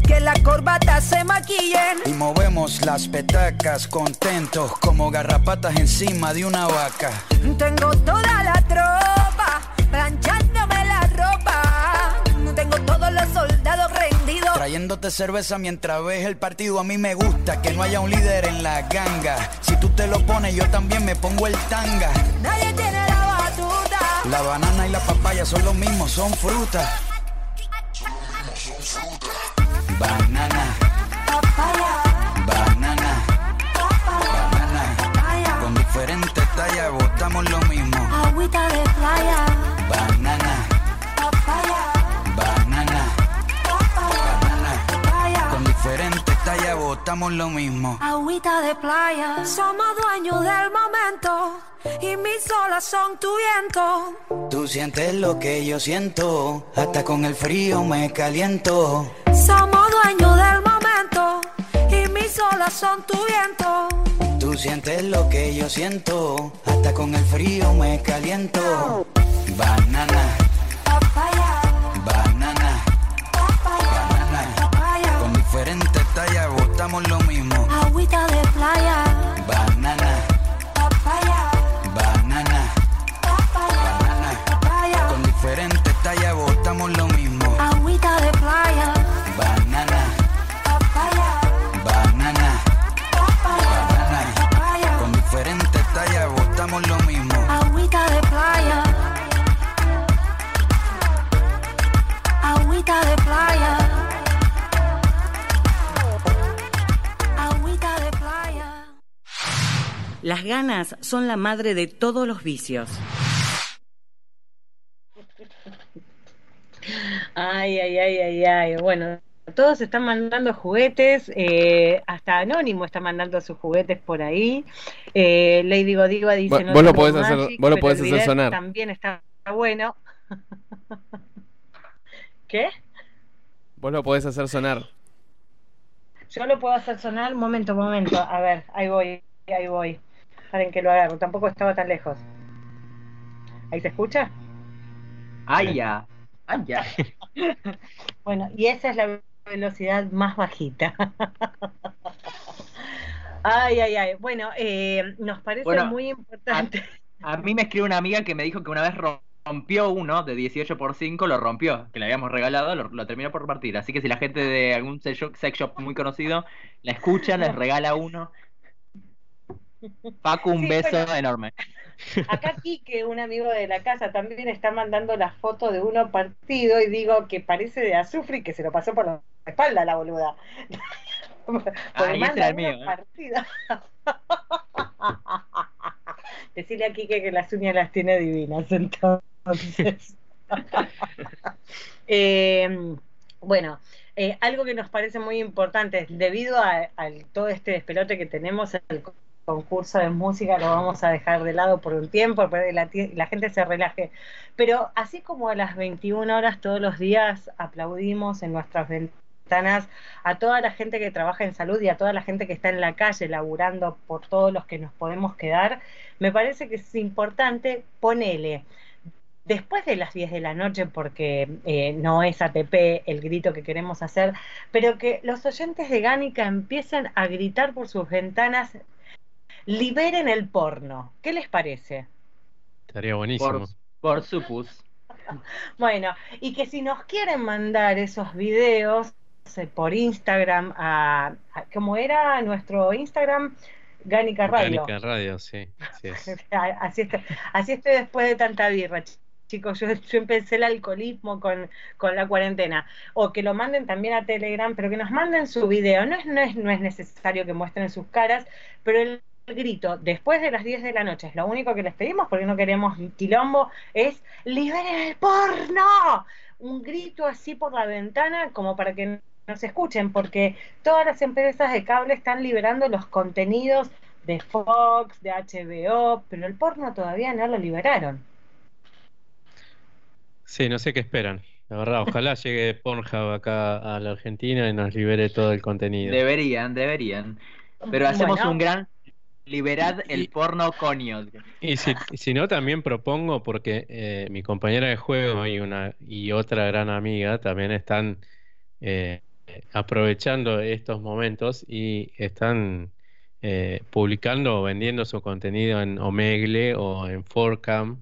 Que la corbata se maquillen. Y movemos las petacas contentos como garrapatas encima de una vaca. Tengo toda la tropa Trayéndote cerveza mientras ves el partido. A mí me gusta que no haya un líder en la ganga. Si tú te lo pones, yo también me pongo el tanga. Nadie tiene la batuta. La banana y la papaya son lo mismo, son frutas. Banana, banana, banana. Con diferentes tallas botamos lo mismo. Agüita de playa. Banana, botamos lo mismo. Agüita de playa. Somos dueños del momento. Y mis olas son tu viento. Tú sientes lo que yo siento, hasta con el frío me caliento. Somos dueños del momento. Y mis olas son tu viento. Tú sientes lo que yo siento, hasta con el frío me caliento. Banana, banana, papaya, banana, banana. papaya, Con diferentes tallas botamos lo mismo. agüita de playa, Banana, papaya, banana, papaya, banana. papaya, Con diferentes tallas botamos lo mismo. agüita de playa, Banana, papaya, banana, papaya, banana. papaya, Con diferentes tallas botamos lo mismo. Las ganas son la madre de todos los vicios. Ay, ay, ay, ay, ay. Bueno, todos están mandando juguetes, eh, hasta Anónimo está mandando sus juguetes por ahí. Eh, Lady Godiva dice... Vos- no vos lo podés hacer- vos lo podés hacer sonar. También está bueno. ¿Qué? Vos lo podés hacer sonar. Yo lo puedo hacer sonar, un momento, momento. A ver, ahí voy, ahí voy. Paren que lo agarro, tampoco estaba tan lejos. ¿Ahí se escucha? ¡Ay, ya! ¡Ay, ya! Bueno, y esa es la velocidad más bajita. Ay, ay, ay. Bueno, eh, nos parece Bueno, muy importante. A mí me escribe una amiga que me dijo que una vez rompió uno de 18 por 5, lo rompió, que le habíamos regalado, lo, lo terminó por partir. Así que si la gente de algún sex shop, sex shop muy conocido la escucha, les regala uno. Paco, un Sí, beso bueno. enorme. Acá Quique, un amigo de la casa, también está mandando la foto de uno partido y digo que parece de azufre y que se lo pasó por la espalda la boluda. Porque Ah, manda el mío, ¿eh? partido. Decirle a Quique que las uñas las tiene divinas, entonces. Eh, bueno, eh, algo que nos parece muy importante, debido a, a todo este despelote que tenemos, el co- concurso de música lo vamos a dejar de lado por un tiempo, para que la, gente se relaje. Pero así como a las 21 horas todos los días aplaudimos en nuestras ventanas a toda la gente que trabaja en salud y a toda la gente que está en la calle laburando por todos los que nos podemos quedar, me parece que es importante ponele después de las 10 de la noche, porque eh, no es ATP el grito que queremos hacer, pero que los oyentes de Gánica empiecen a gritar por sus ventanas, liberen el porno. ¿Qué les parece? Estaría buenísimo. Por, por supus. Bueno, y que si nos quieren mandar esos videos eh, por Instagram, a, a- ¿cómo era nuestro Instagram? Gánica Radio. Orgánica Radio, sí. así es. Así estoy, así estoy después de tanta birra, ch- chicos. Yo, yo empecé el alcoholismo con, con la cuarentena. O que lo manden también a Telegram, pero que nos manden su video. No es, no es, no es necesario que muestren sus caras, pero el grito después de las 10 de la noche es lo único que les pedimos porque no queremos quilombo, es ¡liberen el porno! Un grito así por la ventana como para que nos escuchen, porque todas las empresas de cable están liberando los contenidos de Fox, de HBO, pero el porno todavía no lo liberaron. Sí, no sé qué esperan. La verdad, ojalá llegue Pornhub acá a la Argentina y nos libere todo el contenido. Deberían, deberían. Pero hacemos Bueno. un gran liberad el porno conio. Y si, si no, también propongo, porque eh, mi compañera de juego y una y otra gran amiga también están eh, aprovechando estos momentos y están eh, publicando o vendiendo su contenido en Omegle o en 4cam.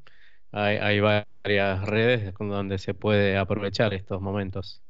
Hay, hay varias redes donde se puede aprovechar estos momentos.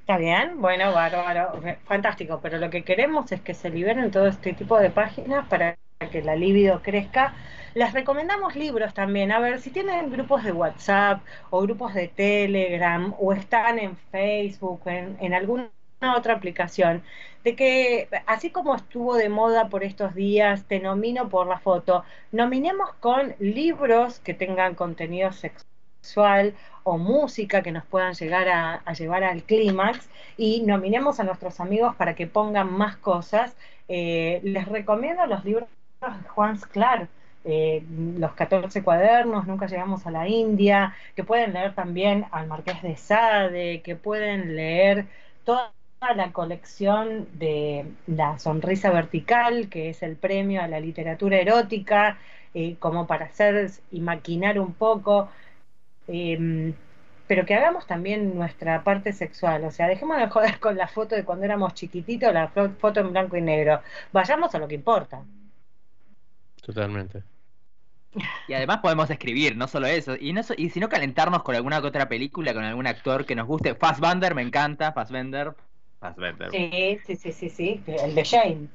¿Está bien? Bueno, bárbaro, fantástico, pero lo que queremos es que se liberen todo este tipo de páginas para que la libido crezca. Les recomendamos libros también, a ver si tienen grupos de WhatsApp o grupos de Telegram o están en Facebook, en, alguna otra aplicación, de que así como estuvo de moda por estos días, te nomino por la foto, nominemos con libros que tengan contenido sexual o música que nos puedan llegar a, llevar al clímax y nominemos a nuestros amigos para que pongan más cosas. Eh, les recomiendo los libros Juan Sclar, eh, los 14 cuadernos, Nunca llegamos a la India, que pueden leer también al Marqués de Sade, que pueden leer toda la colección de La Sonrisa Vertical, que es el premio a la literatura erótica, eh, como para hacer y maquinar un poco em, pero que hagamos también nuestra parte sexual, o sea, dejémonos de joder con la foto de cuando éramos chiquititos, la fo- foto en blanco y negro, vayamos a lo que importa. Totalmente. Y además podemos escribir, no solo eso. Y, no so- y si no calentarnos con alguna que otra película, con algún actor que nos guste. Fassbender me encanta, Fassbender. Fassbender. Sí, sí, sí, sí, sí, el de Shane.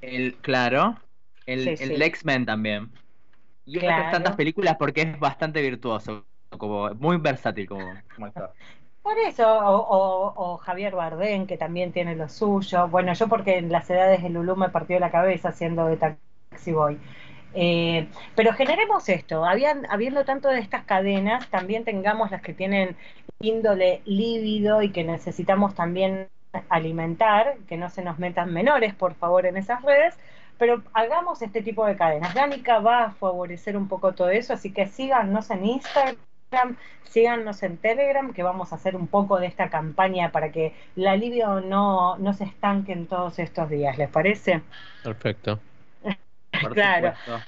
El, claro. El, Sí, el sí. X-Men también. Y otras Claro. tantas películas porque es bastante virtuoso. Como, muy versátil como, como actor. Por eso, o, o- o Javier Bardem, que también tiene lo suyo. Bueno, yo porque en las edades de Lulú me partió la cabeza siendo de Taxi Boy. Eh, pero generemos esto, habiendo tanto de estas cadenas, también tengamos las que tienen índole lívido y que necesitamos también alimentar, que no se nos metan menores, por favor, en esas redes, pero hagamos este tipo de cadenas. Gánica va a favorecer un poco todo eso, así que síganos en Instagram, síganos en Telegram, que vamos a hacer un poco de esta campaña para que la libido no, no se estanque en todos estos días, ¿les parece? Perfecto. Por Claro. supuesto.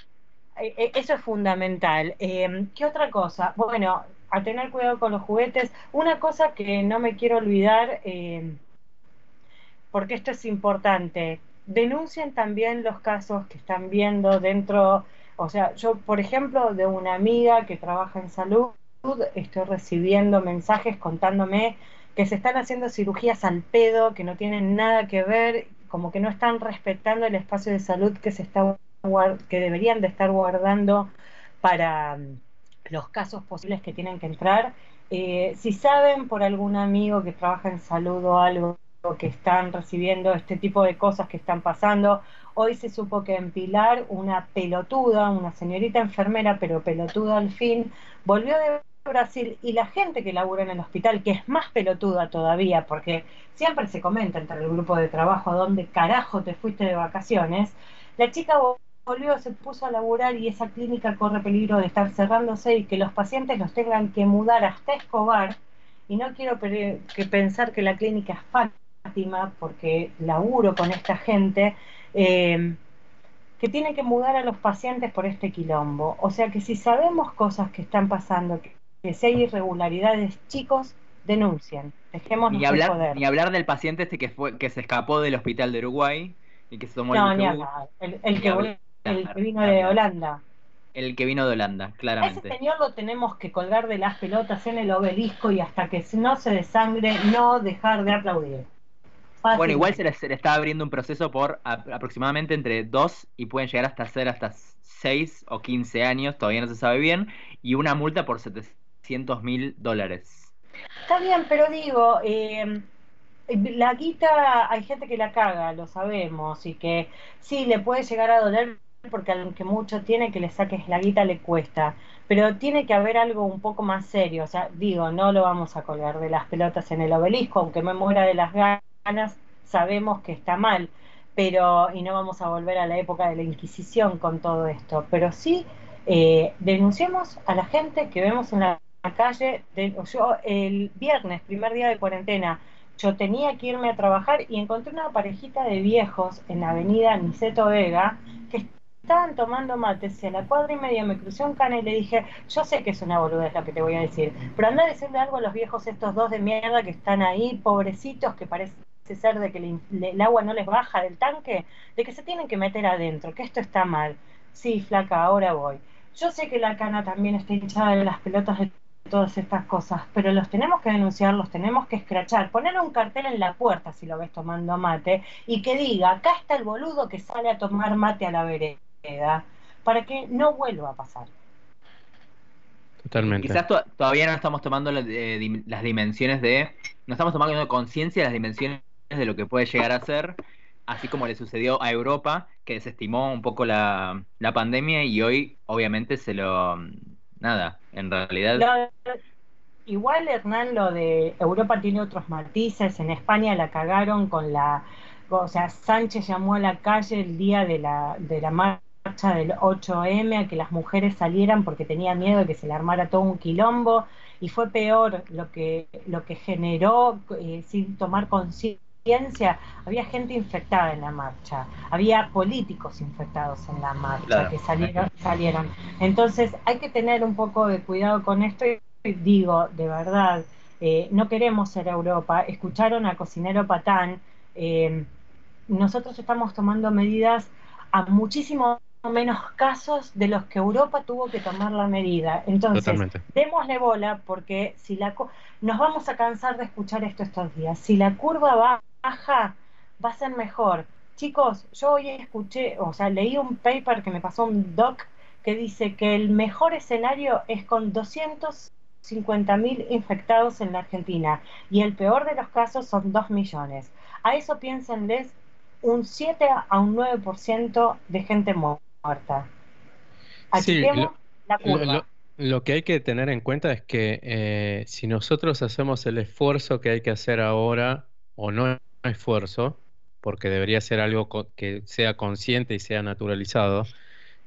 Eh, eh, Eso es fundamental. Eh, ¿Qué otra cosa? Bueno, a tener cuidado con los juguetes. Una cosa que no me quiero olvidar, eh, porque esto es importante, denuncien también los casos que están viendo dentro, o sea, yo, por ejemplo, de una amiga que trabaja en salud, estoy recibiendo mensajes contándome que se están haciendo cirugías al pedo, que no tienen nada que ver, como que no están respetando el espacio de salud que se está que deberían de estar guardando para mm, los casos posibles que tienen que entrar. Eh, si saben por algún amigo que trabaja en salud o algo que están recibiendo este tipo de cosas que están pasando, hoy se supo que en Pilar una pelotuda, una señorita enfermera, pero pelotuda al fin, volvió de Brasil y la gente que labura en el hospital, que es más pelotuda todavía, porque siempre se comenta entre el grupo de trabajo dónde carajo te fuiste de vacaciones, la chica volvió, se puso a laburar y esa clínica corre peligro de estar cerrándose y que los pacientes los tengan que mudar hasta Escobar. Y no quiero que pensar que la clínica es Fátima, porque laburo con esta gente, eh, que tienen que mudar a los pacientes por este quilombo. O sea que si sabemos cosas que están pasando, que, que si hay irregularidades, chicos, denuncien. Dejémonos Ni hablar, joder. ni hablar del paciente este que fue que se escapó del hospital de Uruguay y que se tomó No, el ni autobús. hablar. El, el Ni que. El que vino de Holanda. El que vino de Holanda, A ese claramente. señor lo tenemos que colgar de las pelotas en el obelisco y hasta que no se desangre, no dejar de aplaudir. Fácil. Bueno, igual se le, se le está abriendo un proceso por aproximadamente entre 2 y pueden llegar hasta ser hasta 6 o 15 años, todavía no se sabe bien, y una multa por 700 mil dólares. Está bien, pero digo, eh, la guita hay gente que la caga, lo sabemos, y que sí, le puede llegar a doler porque aunque mucho tiene que le saques la guita le cuesta, pero tiene que haber algo un poco más serio, o sea, digo, no lo vamos a colgar de las pelotas en el obelisco, aunque me muera de las ganas, sabemos que está mal, pero, y no vamos a volver a la época de la Inquisición con todo esto, pero sí eh, denunciemos a la gente que vemos en la calle, yo el viernes, primer día de cuarentena, yo tenía que irme a trabajar y encontré una parejita de viejos en la avenida Niceto Vega que estaban tomando mates y a la cuadra y media me crucé un cana y le dije, yo sé que es una boludez lo que te voy a decir, pero anda a decirle algo a los viejos estos dos de mierda que están ahí, pobrecitos, que parece ser de que el agua no les baja del tanque, de que se tienen que meter adentro, que esto está mal. Sí, flaca, ahora voy. Yo sé que la cana también está hinchada de las pelotas de todas estas cosas, pero los tenemos que denunciar, los tenemos que escrachar, poner un cartel en la puerta si lo ves tomando mate y que diga, acá está el boludo que sale a tomar mate a la vereda, para que no vuelva a pasar. Totalmente. Quizás to- todavía no estamos tomando la- eh, dim- las dimensiones de, no estamos tomando conciencia de las dimensiones de lo que puede llegar a ser, así como le sucedió a Europa, que desestimó un poco la, la pandemia y hoy obviamente se lo, nada, en realidad... Lo- igual, Hernán, lo de Europa tiene otros matices. En España la cagaron con la. O sea, Sánchez llamó a la calle el día de la, de la marcha del 8M a que las mujeres salieran porque tenía miedo de que se le armara todo un quilombo. Y fue peor lo que, lo que generó eh, sin tomar conciencia. Había gente infectada en la marcha, había políticos infectados en la marcha Claro. que salieron, salieron. Entonces hay que tener un poco de cuidado con esto y digo, de verdad, eh, no queremos ser Europa. Escucharon a Cocinero Patán. Eh, nosotros estamos tomando medidas a muchísimo menos casos de los que Europa tuvo que tomar la medida. Entonces, Totalmente. démosle bola porque si la nos vamos a cansar de escuchar esto estos días. Si la curva baja, va a ser mejor. Chicos, yo hoy escuché, o sea, leí un paper que me pasó un doc que dice que el mejor escenario es con 250.000 infectados en la Argentina y el peor de los casos son 2 millones. A eso piénsenles un 7 a un 9% de gente mu- muerta. Sí, Achiquemos lo- la Lo, curva. lo- lo que hay que tener en cuenta es que eh, si nosotros hacemos el esfuerzo que hay que hacer ahora, o no esfuerzo, porque debería ser algo que sea consciente y sea naturalizado,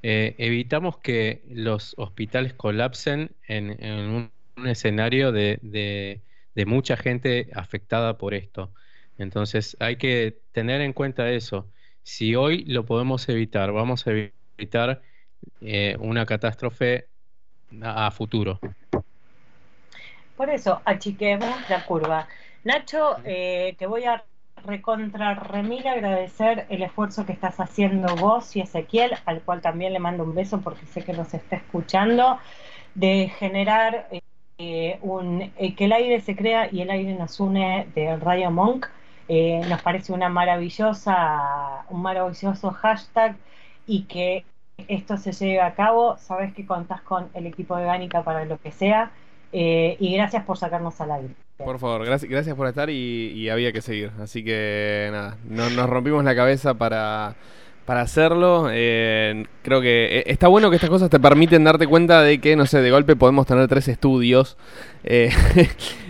eh, evitamos que los hospitales colapsen en, en un, un escenario de, de- de mucha gente afectada por esto. Entonces hay que tener en cuenta eso. Si hoy lo podemos evitar, vamos a evitar eh, una catástrofe a, futuro. Por eso, achiquemos la curva. Nacho, eh, te voy a recontra remil agradecer el esfuerzo que estás haciendo vos y Ezequiel, al cual también le mando un beso porque sé que nos está escuchando, de generar eh, que el aire se crea y el aire nos une de Radio Monk. Nos parece una maravillosa, un maravilloso hashtag y que esto se lleve a cabo. Sabes que contás con el equipo de Gánica para lo que sea. Eh, y gracias por sacarnos al aire. Por favor, gracias, gracias por estar y, había que seguir. Así que nada, no- nos rompimos la cabeza para, para hacerlo. Eh, creo que eh, está bueno que estas cosas te permiten darte cuenta de que, no sé, de golpe podemos tener tres estudios.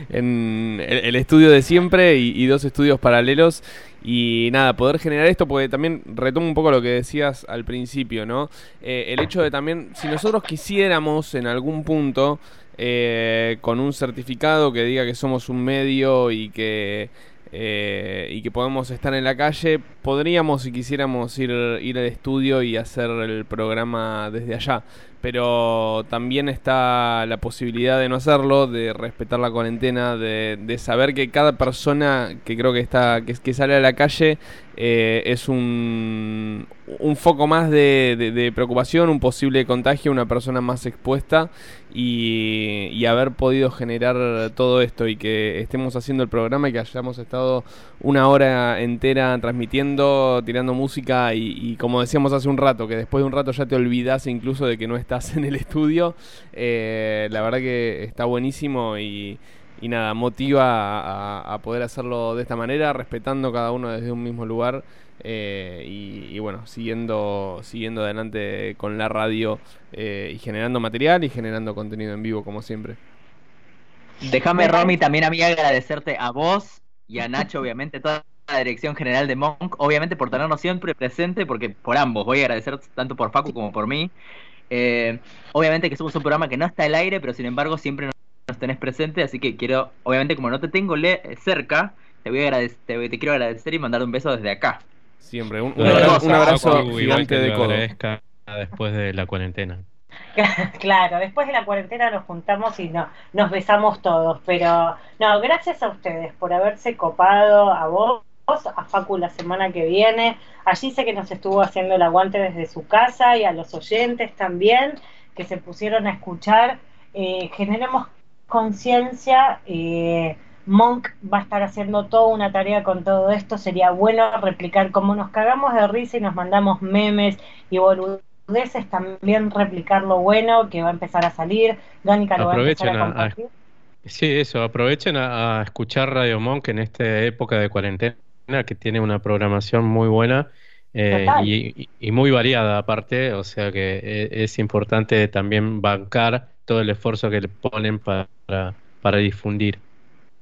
en el, estudio de siempre y dos estudios paralelos. Y nada, poder generar esto, porque también retomo un poco lo que decías al principio, ¿no? Eh, el hecho de también, si nosotros quisiéramos en algún punto, eh, con un certificado que diga que somos un medio y que, eh, y que podemos estar en la calle, podríamos, si quisiéramos, ir, ir al estudio y hacer el programa desde allá. Pero también está la posibilidad de no hacerlo, de respetar la cuarentena, de, saber que cada persona que creo que está que, sale a la calle eh, es un, un foco más de, preocupación, un posible contagio, una persona más expuesta y, haber podido generar todo esto y que estemos haciendo el programa y que hayamos estado una hora entera transmitiendo, tirando música y, y como decíamos hace un rato, que después de un rato ya te olvidas incluso de que no estás en el estudio, eh, la verdad que está buenísimo y, y nada, motiva a, a poder hacerlo de esta manera, respetando cada uno desde un mismo lugar eh, y, y bueno, siguiendo, siguiendo adelante con la radio eh, y generando material y generando contenido en vivo como siempre. Déjame, Romy, también a mí agradecerte a vos y a Nacho, obviamente, toda la dirección general de Monk, obviamente por tenernos siempre presente, porque por ambos, voy a agradecer tanto por Facu como por mí. Eh, obviamente que somos un programa que no está al aire, pero sin embargo siempre nos, nos tenés presente, así que quiero, obviamente como no te tengo le- cerca, te voy a agradecer, te, te quiero agradecer y mandar un beso desde acá. Siempre, un, un abrazo, un abrazo gigante de codo. después de la cuarentena. Claro, después de la cuarentena nos juntamos y no, nos besamos todos, pero no, gracias a ustedes por haberse copado, a vos, a Facu la semana que viene, allí sé que nos estuvo haciendo el aguante desde su casa y a los oyentes también que se pusieron a escuchar, Eh, generemos conciencia, eh, Monk va a estar haciendo toda una tarea con todo esto, sería bueno replicar como nos cagamos de risa y nos mandamos memes y boludeces, también replicar lo bueno que va a empezar a salir, Gánica lo va a empezar a a- a-. Sí, eso, aprovechen a, a escuchar Radio Monk en esta época de cuarentena que tiene una programación muy buena eh, y, muy variada aparte, o sea que eh, es importante también bancar todo el esfuerzo que le ponen para, para difundir.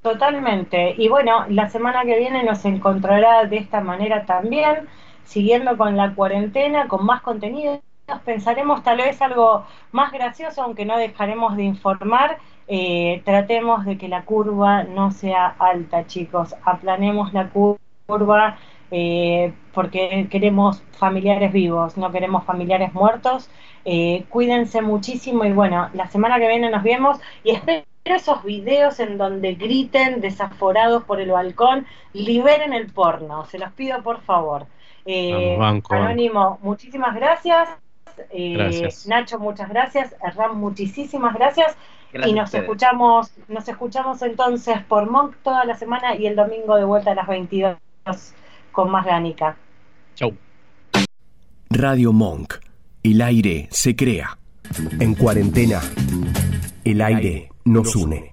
Totalmente. Y bueno, la semana que viene nos encontrará de esta manera también, siguiendo con la cuarentena, con más contenido. Pensaremos tal vez algo más gracioso, aunque no dejaremos de informar. Eh, tratemos de que la curva no sea alta, chicos. Aplanemos la cu- curva eh, porque queremos familiares vivos, no queremos familiares muertos. Eh, cuídense muchísimo y bueno, la semana que viene nos vemos y espero esos videos en donde griten desaforados por el balcón, liberen el porno, se los pido por favor. Eh, banco, Anónimo, muchísimas gracias. Eh, Gracias. Nacho, muchas gracias. Hernán, muchísimas gracias. Gracias y nos escuchamos, nos escuchamos entonces por Monk toda la semana y el domingo de vuelta a las 22 con más Gánica. Chau. Radio Monk. El aire se crea. En cuarentena, el aire nos une.